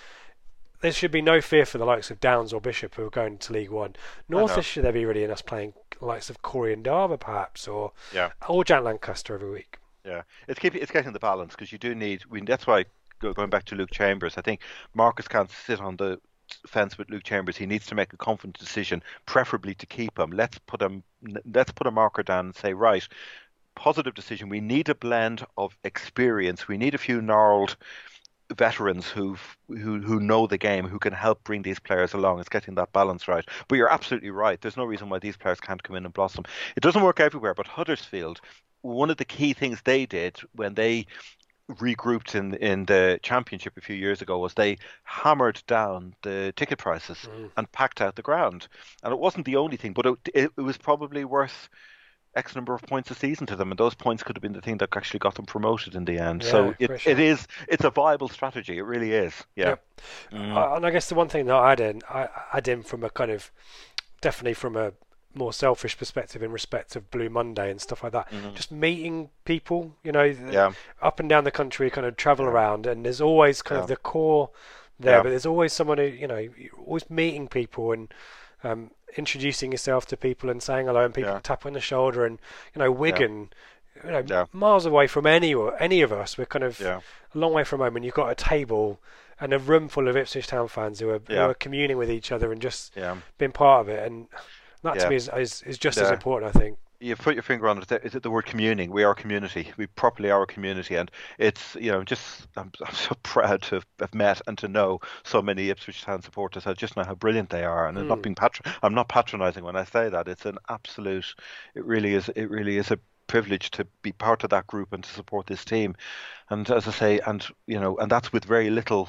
there should be no fear for the likes of Downes or Bishop who are going to League One. Nor should there be really in us playing likes of Corey and Darver perhaps, or Yeah. or Jan Lankester every week. Yeah, it's keeping it's getting the balance because you do need. I mean, that's why going back to Luke Chambers, I think Marcus can't sit on the fence with Luke Chambers. He needs to make a confident decision, preferably to keep him. Let's put him. Let's put a marker down and say, right, positive decision. We need a blend of experience. We need a few gnarled veterans who who who know the game who can help bring these players along. It's getting that balance right. But you're absolutely right. There's no reason why these players can't come in and blossom. It doesn't work everywhere, but Huddersfield, one of the key things they did when they regrouped in in the championship a few years ago was they hammered down the ticket prices and packed out the ground. And it wasn't the only thing, but it, it, it was probably worth X number of points a season to them, and those points could have been the thing that actually got them promoted in the end. Yeah, so it, sure. it is it's a viable strategy. It really is. Yeah. Yep. Uh, and I guess the one thing that I add in, I add in from a kind of definitely from a more selfish perspective in respect of Blue Monday and stuff like that. Just meeting people, you know, Mm-hmm. Yeah. up and down the country, kind of travel around, and there's always kind of the core there, Yeah. but there's always someone who, you know, you're always meeting people and um, introducing yourself to people and saying hello, and people Yeah. tap on the shoulder, and you know, Wigan. You know, Yeah. miles away from any or any of us, we're kind of Yeah. a long way from home, and you've got a table and a room full of Ipswich Town fans who are, Yeah. who are communing with each other and just Yeah. being part of it. And that Yeah. to me is, is, is just as important, I think. you put your finger on it. Is it the word communing? We are a community. We properly are a community, and it's you know just I'm, I'm so proud to have met and to know so many Ipswich Town supporters. I just know how brilliant they are, and I'm not hmm. being patron. I'm not patronising when I say that. It's an absolute. It really is. It really is a privilege to be part of that group and to support this team. And as I say, and you know, and that's with very little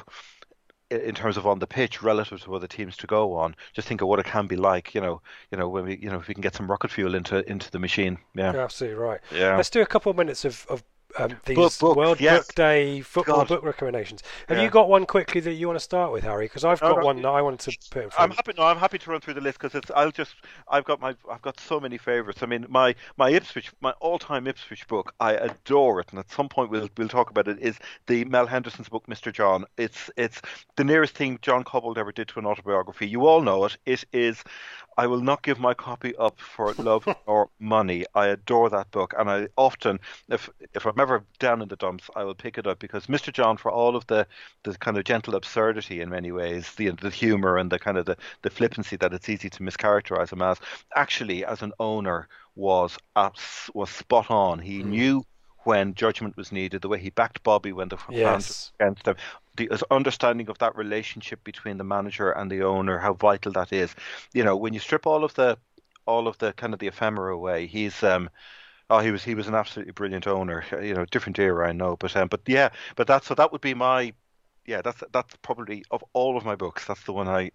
in terms of on the pitch relative to other teams to go on. Just think of what it can be like, you know, you know when we, you know, if we can get some rocket fuel into into the machine. Yeah, You're absolutely right. Yeah. Let's do a couple of minutes of, of um, these Book- books, World yes. Book Day football God. book recommendations. Have Yeah. you got one quickly that you want to start with, Harry? Because I've No, got no, one that I wanted to put in I'm front. happy. No, I'm happy to run through the list because it's. I'll just. I've got my. I've got so many favourites. I mean, my my Ipswich, my all-time Ipswich book. I adore it, and at some point we'll we'll talk about it. Is the Mel Henderson's book, Mr. John. It's it's the nearest thing John Cobbold ever did to an autobiography. You all know it. It is. I will not give my copy up for love or money. I adore that book, and I often, if if I'm ever down in the dumps, I will pick it up because Mr. John, for all of the the kind of gentle absurdity in many ways, the the humour and the kind of the, the flippancy that it's easy to mischaracterize him as, actually as an owner was was spot on. He knew when judgment was needed, the way he backed Bobby when the fans Yes. were against him, the his understanding of that relationship between the manager and the owner, how vital that is. You know, when you strip all of the all of the kind of the ephemera away, he's um Oh, he was he was an absolutely brilliant owner. You know, different era, I know, but um, but yeah, but that's so that would be my, yeah, that's that's probably of all of my books, that's the one I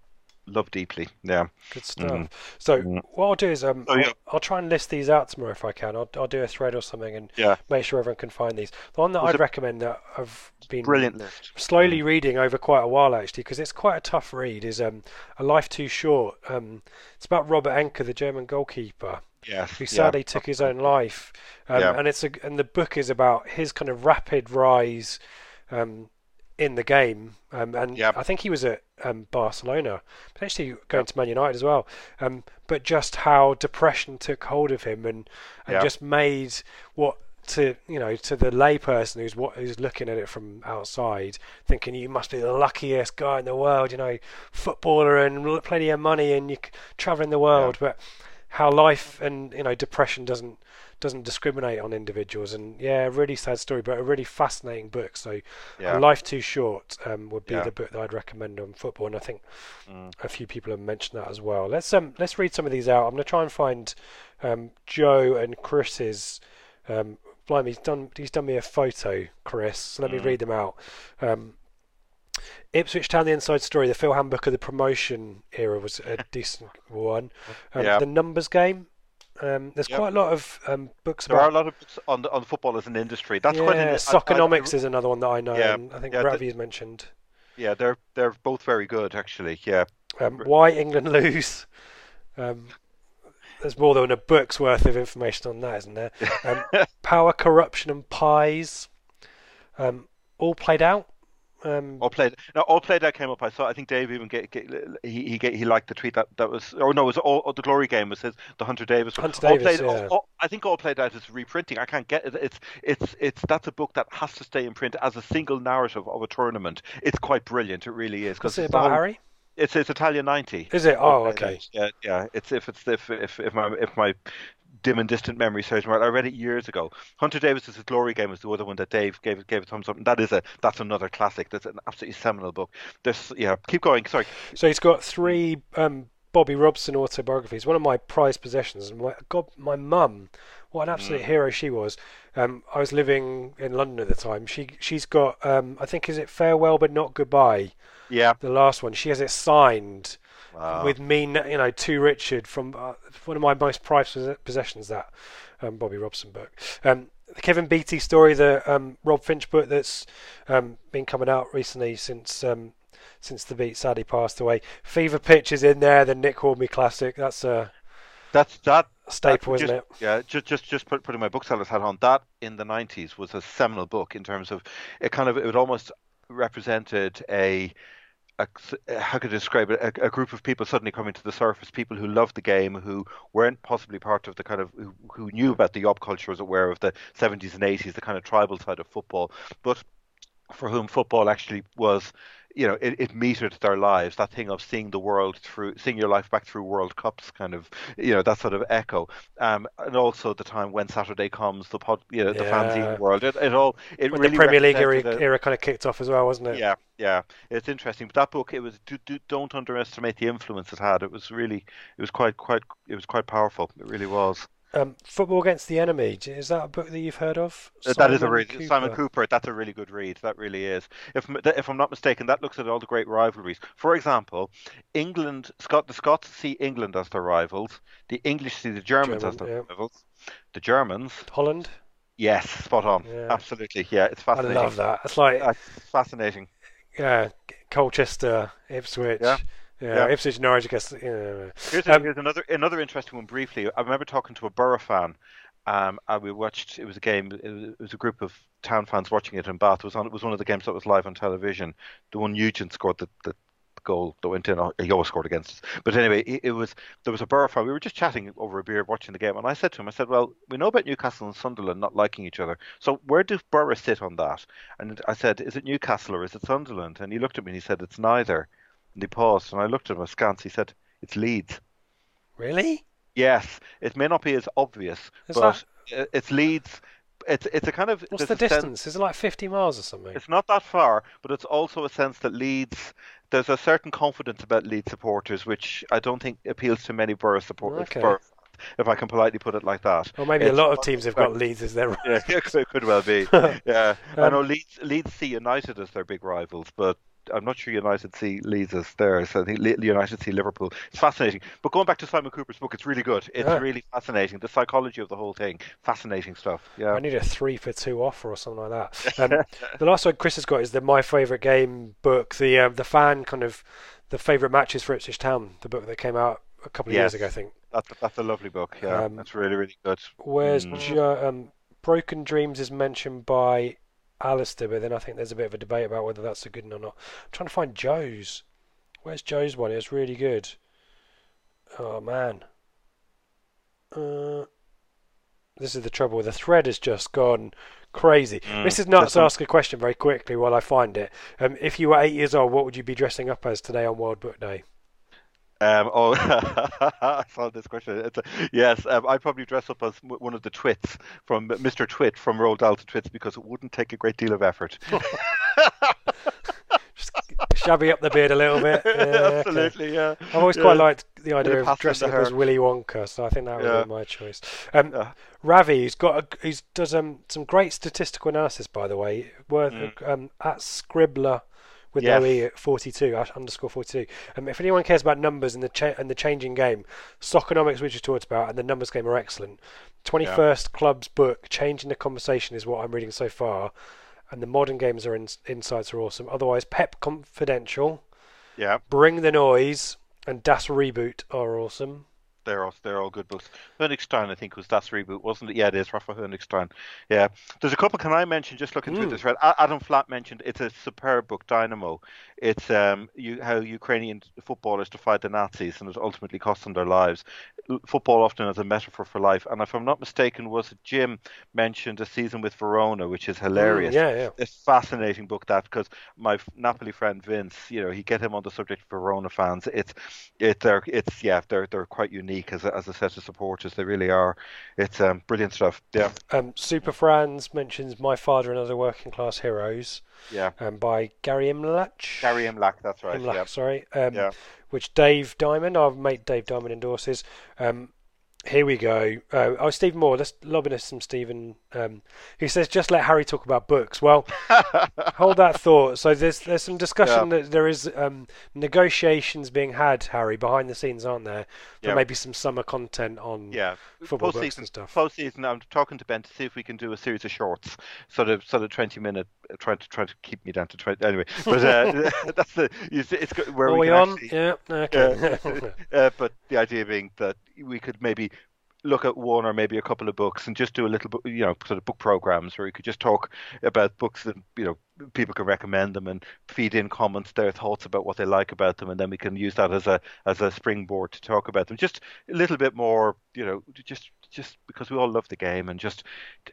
love deeply. Yeah, Good stuff. So what I'll do is um. Oh, yeah. I'll, I'll try and list these out tomorrow if I can. I'll, I'll do a thread or something and Yeah. make sure everyone can find these. The one that I'd recommend that I've been brilliant list. slowly reading over quite a while actually because it's quite a tough read. Is um, a life too short. Um, it's about Robert Enke, the German goalkeeper Yes, who yeah. sadly took his own life. Um, Yeah. And it's a, and the book is about his kind of rapid rise um, in the game, um, and Yep. I think he was at um, Barcelona, potentially going to Man United as well. Um, but just how depression took hold of him, and and Yep. just made what to you know to the layperson who's what who's looking at it from outside, thinking you must be the luckiest guy in the world, you know, footballer and plenty of money and you traveling the world, but how life and you know depression doesn't doesn't discriminate on individuals and yeah really sad story but a really fascinating book so Yeah. a life too short um, would be Yeah. the book that i'd recommend on football and i think Mm. a few people have mentioned that as well let's um let's read some of these out i'm going to try and find um, joe and chris's um blimey he's done he's done me a photo chris so let me Mm. read them out um Ipswich Town, the inside story. The Phil Handbook of the promotion era was a decent one. Um, Yeah. The numbers game. Um, there's Yep. quite a lot of um, books There are a lot of books on the, on football as an industry. That's yeah, quite an, I- I- is another one that I know. Yeah, I think yeah, Ravi the- has mentioned. yeah, they're they're both very good actually. Yeah, Um, why England lose? Um, there's more than a book's worth of information on that, isn't there? Um, power, corruption, and pies. Um, all played out. Um, all played. Now all played out came up. I saw. I think Dave even get, get he he get, he liked the tweet that that was. Or no, it was all, the glory game was his the Hunter Davies. Hunter all Davies, played, yeah. all- I think all played out is reprinting. I can't get it. It's it's it's that's a book that has to stay in print as a single narrative of a tournament. It's quite brilliant. It really is. 'cause what's it it's about, whole- Harry? It's it's Italian ninety. Is it? Oh, okay. Yeah, yeah. It's if it's if if if my if my dim and distant memory serves me right. I read it years ago. Hunter Davies's Glory Game was the other one that Dave gave gave a thumbs up. And that is a that's another classic. That's an absolutely seminal book. There's yeah. Keep going. Sorry. So he's got three um, Bobby Robson autobiographies. One of my prized possessions. My God, my mum, what an absolute Mm. hero she was. Um, I was living in London at the time. She she's got um, I think is it farewell but not goodbye. Yeah. The last one. She has it signed Wow. with me, you know, to Richard from uh, one of my most prized possessions. That um, Bobby Robson book. Um, the Kevin Beattie story, the um, Rob Finch book that's um, been coming out recently since um, since the beat sadly passed away. Fever Pitch is in there. The Nick Hornby classic. That's a That's that. staple, that- isn't it? Yeah, just just just put, putting my bookseller's hat on. That in the '90s was a seminal book in terms of it. Kind of it almost represented a. A, how could I describe it? A, a group of people suddenly coming to the surface. People who loved the game, who weren't possibly part of the kind of who, who knew about the yob culture, was aware of the 70s and 80s, the kind of tribal side of football, but for whom football actually was you know, it, it metered their lives. That thing of seeing the world through, seeing your life back through World Cups, kind of, you know, that sort of echo. Um, and also the time when Saturday comes, the pod, you know, the Yeah. fanzine world. It, it all, it When really the Premier League era, era kind of kicked off as well, wasn't it? yeah, yeah, it's interesting. But that book, it was do, do, don't underestimate the influence it had. It was really, it was quite, quite, it was quite powerful. It really was. Um, Football Against the Enemy. Is that a book that you've heard of? Uh, that is a Simon really Simon Kuper. That's a really good read. That really is. If if I'm not mistaken, that looks at all the great rivalries. For example, England, Scot, the Scots see England as their rivals. The English see the Germans as their yeah. rivals. The Germans, Holland. yes, spot on. Yeah. Absolutely, yeah. It's fascinating. I love that. It's like fascinating. yeah, Colchester, Ipswich. Yeah. Yeah, Yeah. Ipswich, Norwich. I guess. Yeah. Here's, Um, here's another another interesting one. Briefly, I remember talking to a Borough fan. Um, and we watched. It was a game. It was, it was a group of town fans watching it in Bath. It was on. It was one of the games that was live on television. The one Nugent scored the, the goal that went in. He always scored against us. But anyway, it, it was. There was a Borough fan. We were just chatting over a beer, watching the game, and I said to him, I said, "Well, we know about Newcastle and Sunderland not liking each other. So where do Borough sit on that?" And I said, "Is it Newcastle or is it Sunderland?" And he looked at me and he said, "It's neither." And he paused, and I looked at him askance. He said, "It's Leeds." Really? Yes, it may not be as obvious, but it- it's Leeds. It's it's a kind of What's the a sense- distance? Is it like 50 miles or something? it's not that far, but it's also a sense that Leeds. There's a certain confidence about Leeds supporters, which I don't think appeals to many Borough supporters. Okay. Borough if I can politely put it like that. Or maybe a lot of teams have got Leeds as their Yeah, it could, well be. Yeah, I Um, know Leeds Leeds see United as their big rivals, but I'm not sure United see Leeds as theirs. I think United see Liverpool. It's fascinating. But going back to Simon Kuper's book, it's really good. It's Yeah. really fascinating. The psychology of the whole thing, fascinating stuff. Yeah. I need a three for two offer or something like that. Um, the last one Chris has got is the My Favorite Game book, the um, the fan kind of the favorite matches for Ipswich Town, the book that came out a couple of years ago, I think. That's that's a lovely book. Yeah, Um, that's really really good. Where's Mm. Jo- um, Broken Dreams is mentioned by Alistair, but then I think there's a bit of a debate about whether that's a good one or not. I'm trying to find Joe's. Where's Joe's one? It was really good. Oh man. Uh, this is the trouble. The thread has just gone crazy. Mm. Mrs. Nuts ask a question very quickly while I find it. Um, if you were eight years old, what would you be dressing up as today on World Book Day? Um, oh, I saw this question. It's a, yes, um, I'd probably dress up as one of the Twits from Mr. Twit from Roald Dahl to Twits because it wouldn't take a great deal of effort. Just shabby up the beard a little bit. Yeah, okay. Absolutely, yeah. I've always Yeah. quite liked the idea of of dressing up as. Willy Wonka, so I think that would Yeah. be my choice. Um. Ravi, who's got a, he's does um, some great statistical analysis, by the way, worth Mm. um, at Scribbler with Yes. no e at 42 underscore 42. Um, if anyone cares about numbers and the cha- and the changing game, Soccernomics, which we talked about, and the numbers game are excellent. 21st Club's book, Changing the Conversation, is what I'm reading so far, and the modern games are in, insights are awesome. Otherwise, Pep Confidential, Yeah, Bring the Noise, and Das Reboot are awesome. They're all they're all good books. Honigstein, I think, was that's reboot, wasn't it? Yeah, it is. Rafa Honigstein. Yeah, there's a couple. Can I mention? Just looking through Mm. this thread, A- Adam Flat mentioned it's a superb book, Dynamo. It's um you how Ukrainian footballers defied the Nazis and it ultimately cost them their lives. Football often as a metaphor for life, and if I'm not mistaken, was it Jim mentioned a season with Verona, which is hilarious. Mm, yeah, yeah. It's a fascinating book that because my Napoli friend Vince, you know, he get him on the subject of Verona fans. It's it they're it's yeah they're they're quite unique as a, as a set of supporters. They really are. It's um, brilliant stuff. Yeah, Um, Super Franz mentions My Father and Other Working Class Heroes yeah. um, by Gary Imlach. Gary Imlach, that's right. Imlach, yeah. sorry. Um, Yeah. Which Dave Diamond, our mate Dave Diamond endorses. Um, here we go. Uh, oh, Stephen Moore. Let's lobbing us some Stephen. Um, he says, "Just let Harry talk about books." Well, hold that thought. So there's there's some discussion that there is um, negotiations being had, Harry, behind the scenes, aren't there? For Yeah. maybe some summer content on Yeah, football books Postseason- and stuff. Postseason, I'm talking to Ben to see if we can do a series of shorts, sort of, sort of 20 minute, uh, trying to try to keep me down to 20. Anyway, but uh, that's the it's go- where Are we, we on? actually- Yeah. Okay. uh, but the idea being that we could maybe look at one or maybe a couple of books and just do a little, book, you know, sort of book programs where we could just talk about books that you know people can recommend them and feed in comments, their thoughts about what they like about them, and then we can use that as a as a springboard to talk about them. Just a little bit more, you know, just just because we all love the game and just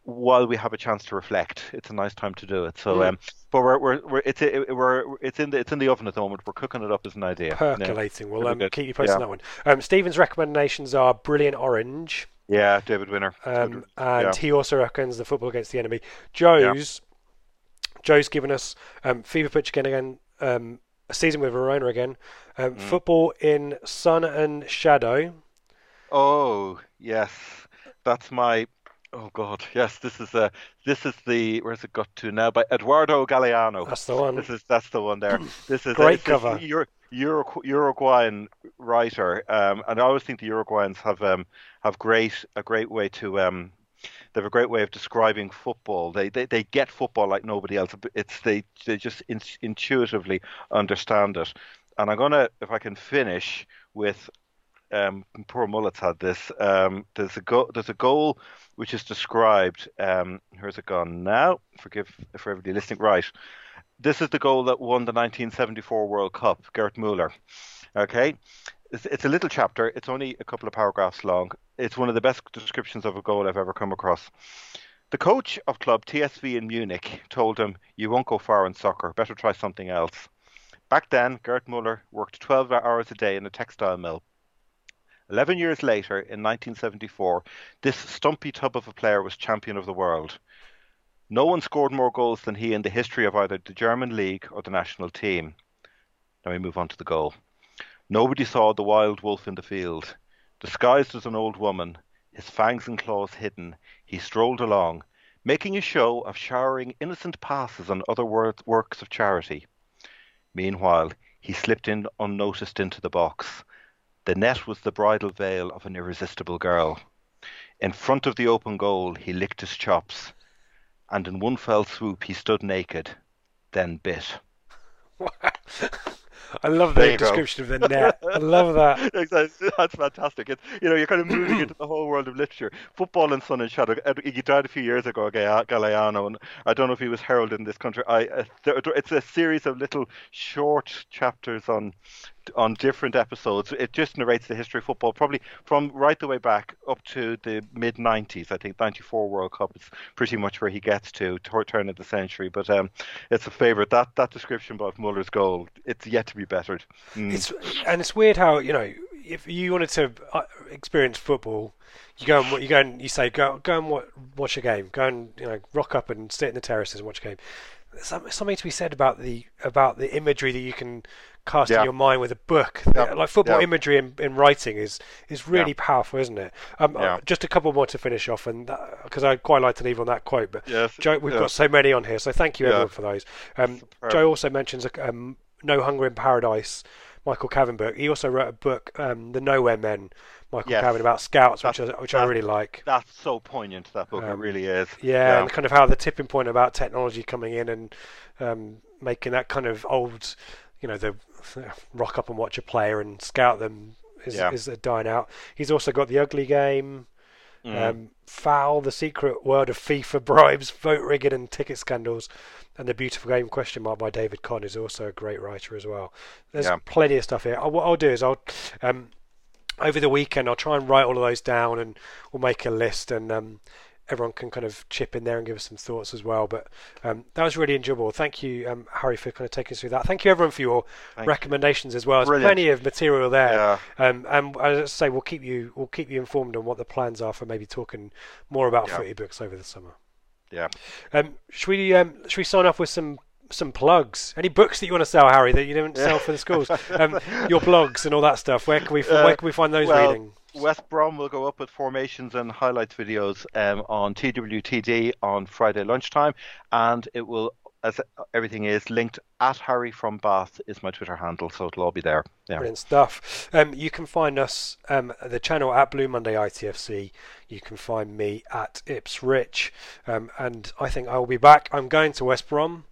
while we have a chance to reflect, it's a nice time to do it. So, Mm. um, but we're we're, we're it's it, we're it's in the it's in the oven at the moment. We're cooking it up as an idea. Yeah. Percolating. We'll Very um, keep you posted Yeah. on that one. Um, Stephen's recommendations are Brilliant Orange, Yeah, David Winner. um, and Yeah. he also reckons the Football Against the Enemy. Joe's Joe's given us um, Fever Pitch again, again, um, a season with Verona again, Mm. um, football in Sun and Shadow. Oh yes, that's my. Oh God, yes. This is uh This is the. Where's it got to now? By Eduardo Galeano. That's the one. This is that's the one there. This is Great is cover. Euro, Euro, Uruguayan writer, um, and I always think the Uruguayans have um, have great a great way to um, they have a great way of describing football. They they, they get football like nobody else. It's they they just in, intuitively understand it. And I'm gonna if I can finish with um, poor Mullets had this. Um, there's a go- there's a goal which is described. Um, where's it gone now? Forgive for everybody listening. Right, this is the goal that won the 1974 World Cup. Gerd Müller. Okay, it's, it's a little chapter. It's only a couple of paragraphs long. It's one of the best descriptions of a goal I've ever come across. The coach of club TSV in Munich told him, "You won't go far in soccer. Better try something else." Back then, Gerd Müller worked 12 hours a day in a textile mill. Eleven years later, in 1974, this stumpy tub of a player was champion of the world. No one scored more goals than he in the history of either the German league or the national team. Now we move on to the goal. Nobody saw the wild wolf in the field. Disguised as an old woman, his fangs and claws hidden, he strolled along, making a show of showering innocent passes on other wor- works of charity. Meanwhile, he slipped in unnoticed into the box. The net was the bridal veil of an irresistible girl. In front of the open goal, he licked his chops, and in one fell swoop he stood naked, then bit. I love the you go. description of the net. I love that. That's fantastic. It's, you know, you're kind of moving into the whole world of literature. Football and Sun and Shadow. He died a few years ago, Ga- Galeano, and I don't know if he was heralded in this country. I, uh, it's a series of little short chapters on on different episodes. It just narrates the history of football, probably from right the way back up to the mid '90s. I think '94 World Cup is pretty much where he gets to, turn of the century. But um, it's a favourite. That that description of Muller's goal, it's yet to be bettered. Mm. It's and it's weird how you know if you wanted to uh, experience football, you go and you go and you say go go and watch a game. Go and you know rock up and sit in the terraces and watch a game. There's something to be said about the about the imagery that you can cast in Yeah. your mind with a book. Yeah. Like football Yeah. imagery in, in writing is is really Yeah. powerful, isn't it? Um, uh, just a couple more to finish off, and because I'd quite like to leave on that quote, but Yes, Joe, we've yeah. got so many on here, so thank you Yeah. everyone for those. Um, Joe also mentions um, No Hunger in Paradise, Michael Calvin book. He also wrote a book, um, The Nowhere Men, Michael Yes. Calvin, about scouts, which I, which I really like. That's so poignant. That book, it Um, really is. Yeah, and kind of how the tipping point about technology coming in and um, making that kind of old, you know, the rock up and watch a player and scout them is, Yeah. is dying out. He's also got the ugly game. Mm. Um, Foul, the secret world of FIFA bribes, vote rigging, and ticket scandals, and the beautiful game question mark by David Conn is also a great writer as well. There's Yeah. plenty of stuff here. Uh, What I'll do is I'll um, over the weekend I'll try and write all of those down, and we'll make a list, and um, everyone can kind of chip in there and give us some thoughts as well. But um, that was really enjoyable. Thank you, um, Harry, for kind of taking us through that. Thank you everyone for your Thank you. recommendations as well. There's Brilliant. plenty of material there. Yeah. Um, and as I say, we'll keep you we'll keep you informed on what the plans are for maybe talking more about Yeah. footy books over the summer. Yeah. Um, should we um, should we sign off with some some plugs? Any books that you want to sell, Harry, that you don't sell for the schools? Um, your blogs and all that stuff. Where can we Uh, where can we find those well, reading? West Brom will go up with formations and highlights videos um, on TWTD on Friday lunchtime, and it will, as everything is, linked at Harry from Bath is my Twitter handle, so it'll all be there. Yeah. Brilliant stuff. Um, you can find us um, the channel at Blue Monday ITFC. You can find me at Ips Rich, um, and I think I will be back. I'm going to West Brom.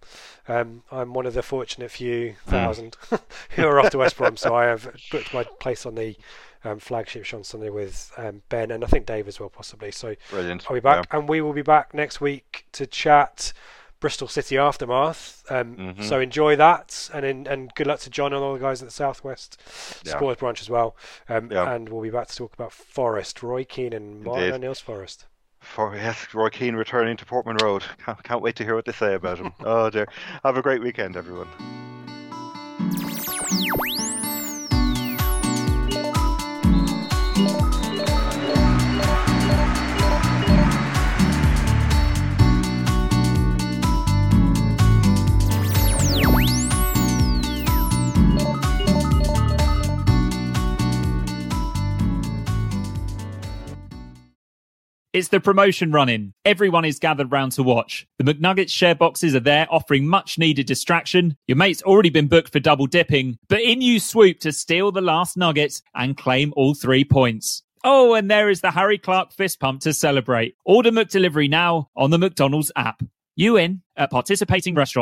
Um, I'm one of the fortunate few thousand who are off to West Brom, so I have booked my place on the um, flagship show on Sunday with um, Ben and I think Dave as well, possibly. So Brilliant. I'll be back, Yeah. and we will be back next week to chat Bristol City aftermath. Um, Mhm. So enjoy that, and in, and good luck to John and all the guys at the Southwest Yeah. Sports branch as well. Um, Yeah. And we'll be back to talk about Forest, Roy Keane and Martin. O'Neill's Forest. For yes, Roy Keane returning to Portman Road. Can't, can't wait to hear what they say about him. oh dear. Have a great weekend, everyone. It's the promotion running. Everyone is gathered round to watch. The McNuggets share boxes are there offering much needed distraction. Your mate's already been booked for double dipping, but in you swoop to steal the last nugget and claim all three points. Oh, and there is the Harry Clark fist pump to celebrate. Order McDelivery now on the McDonald's app. You in at participating restaurants.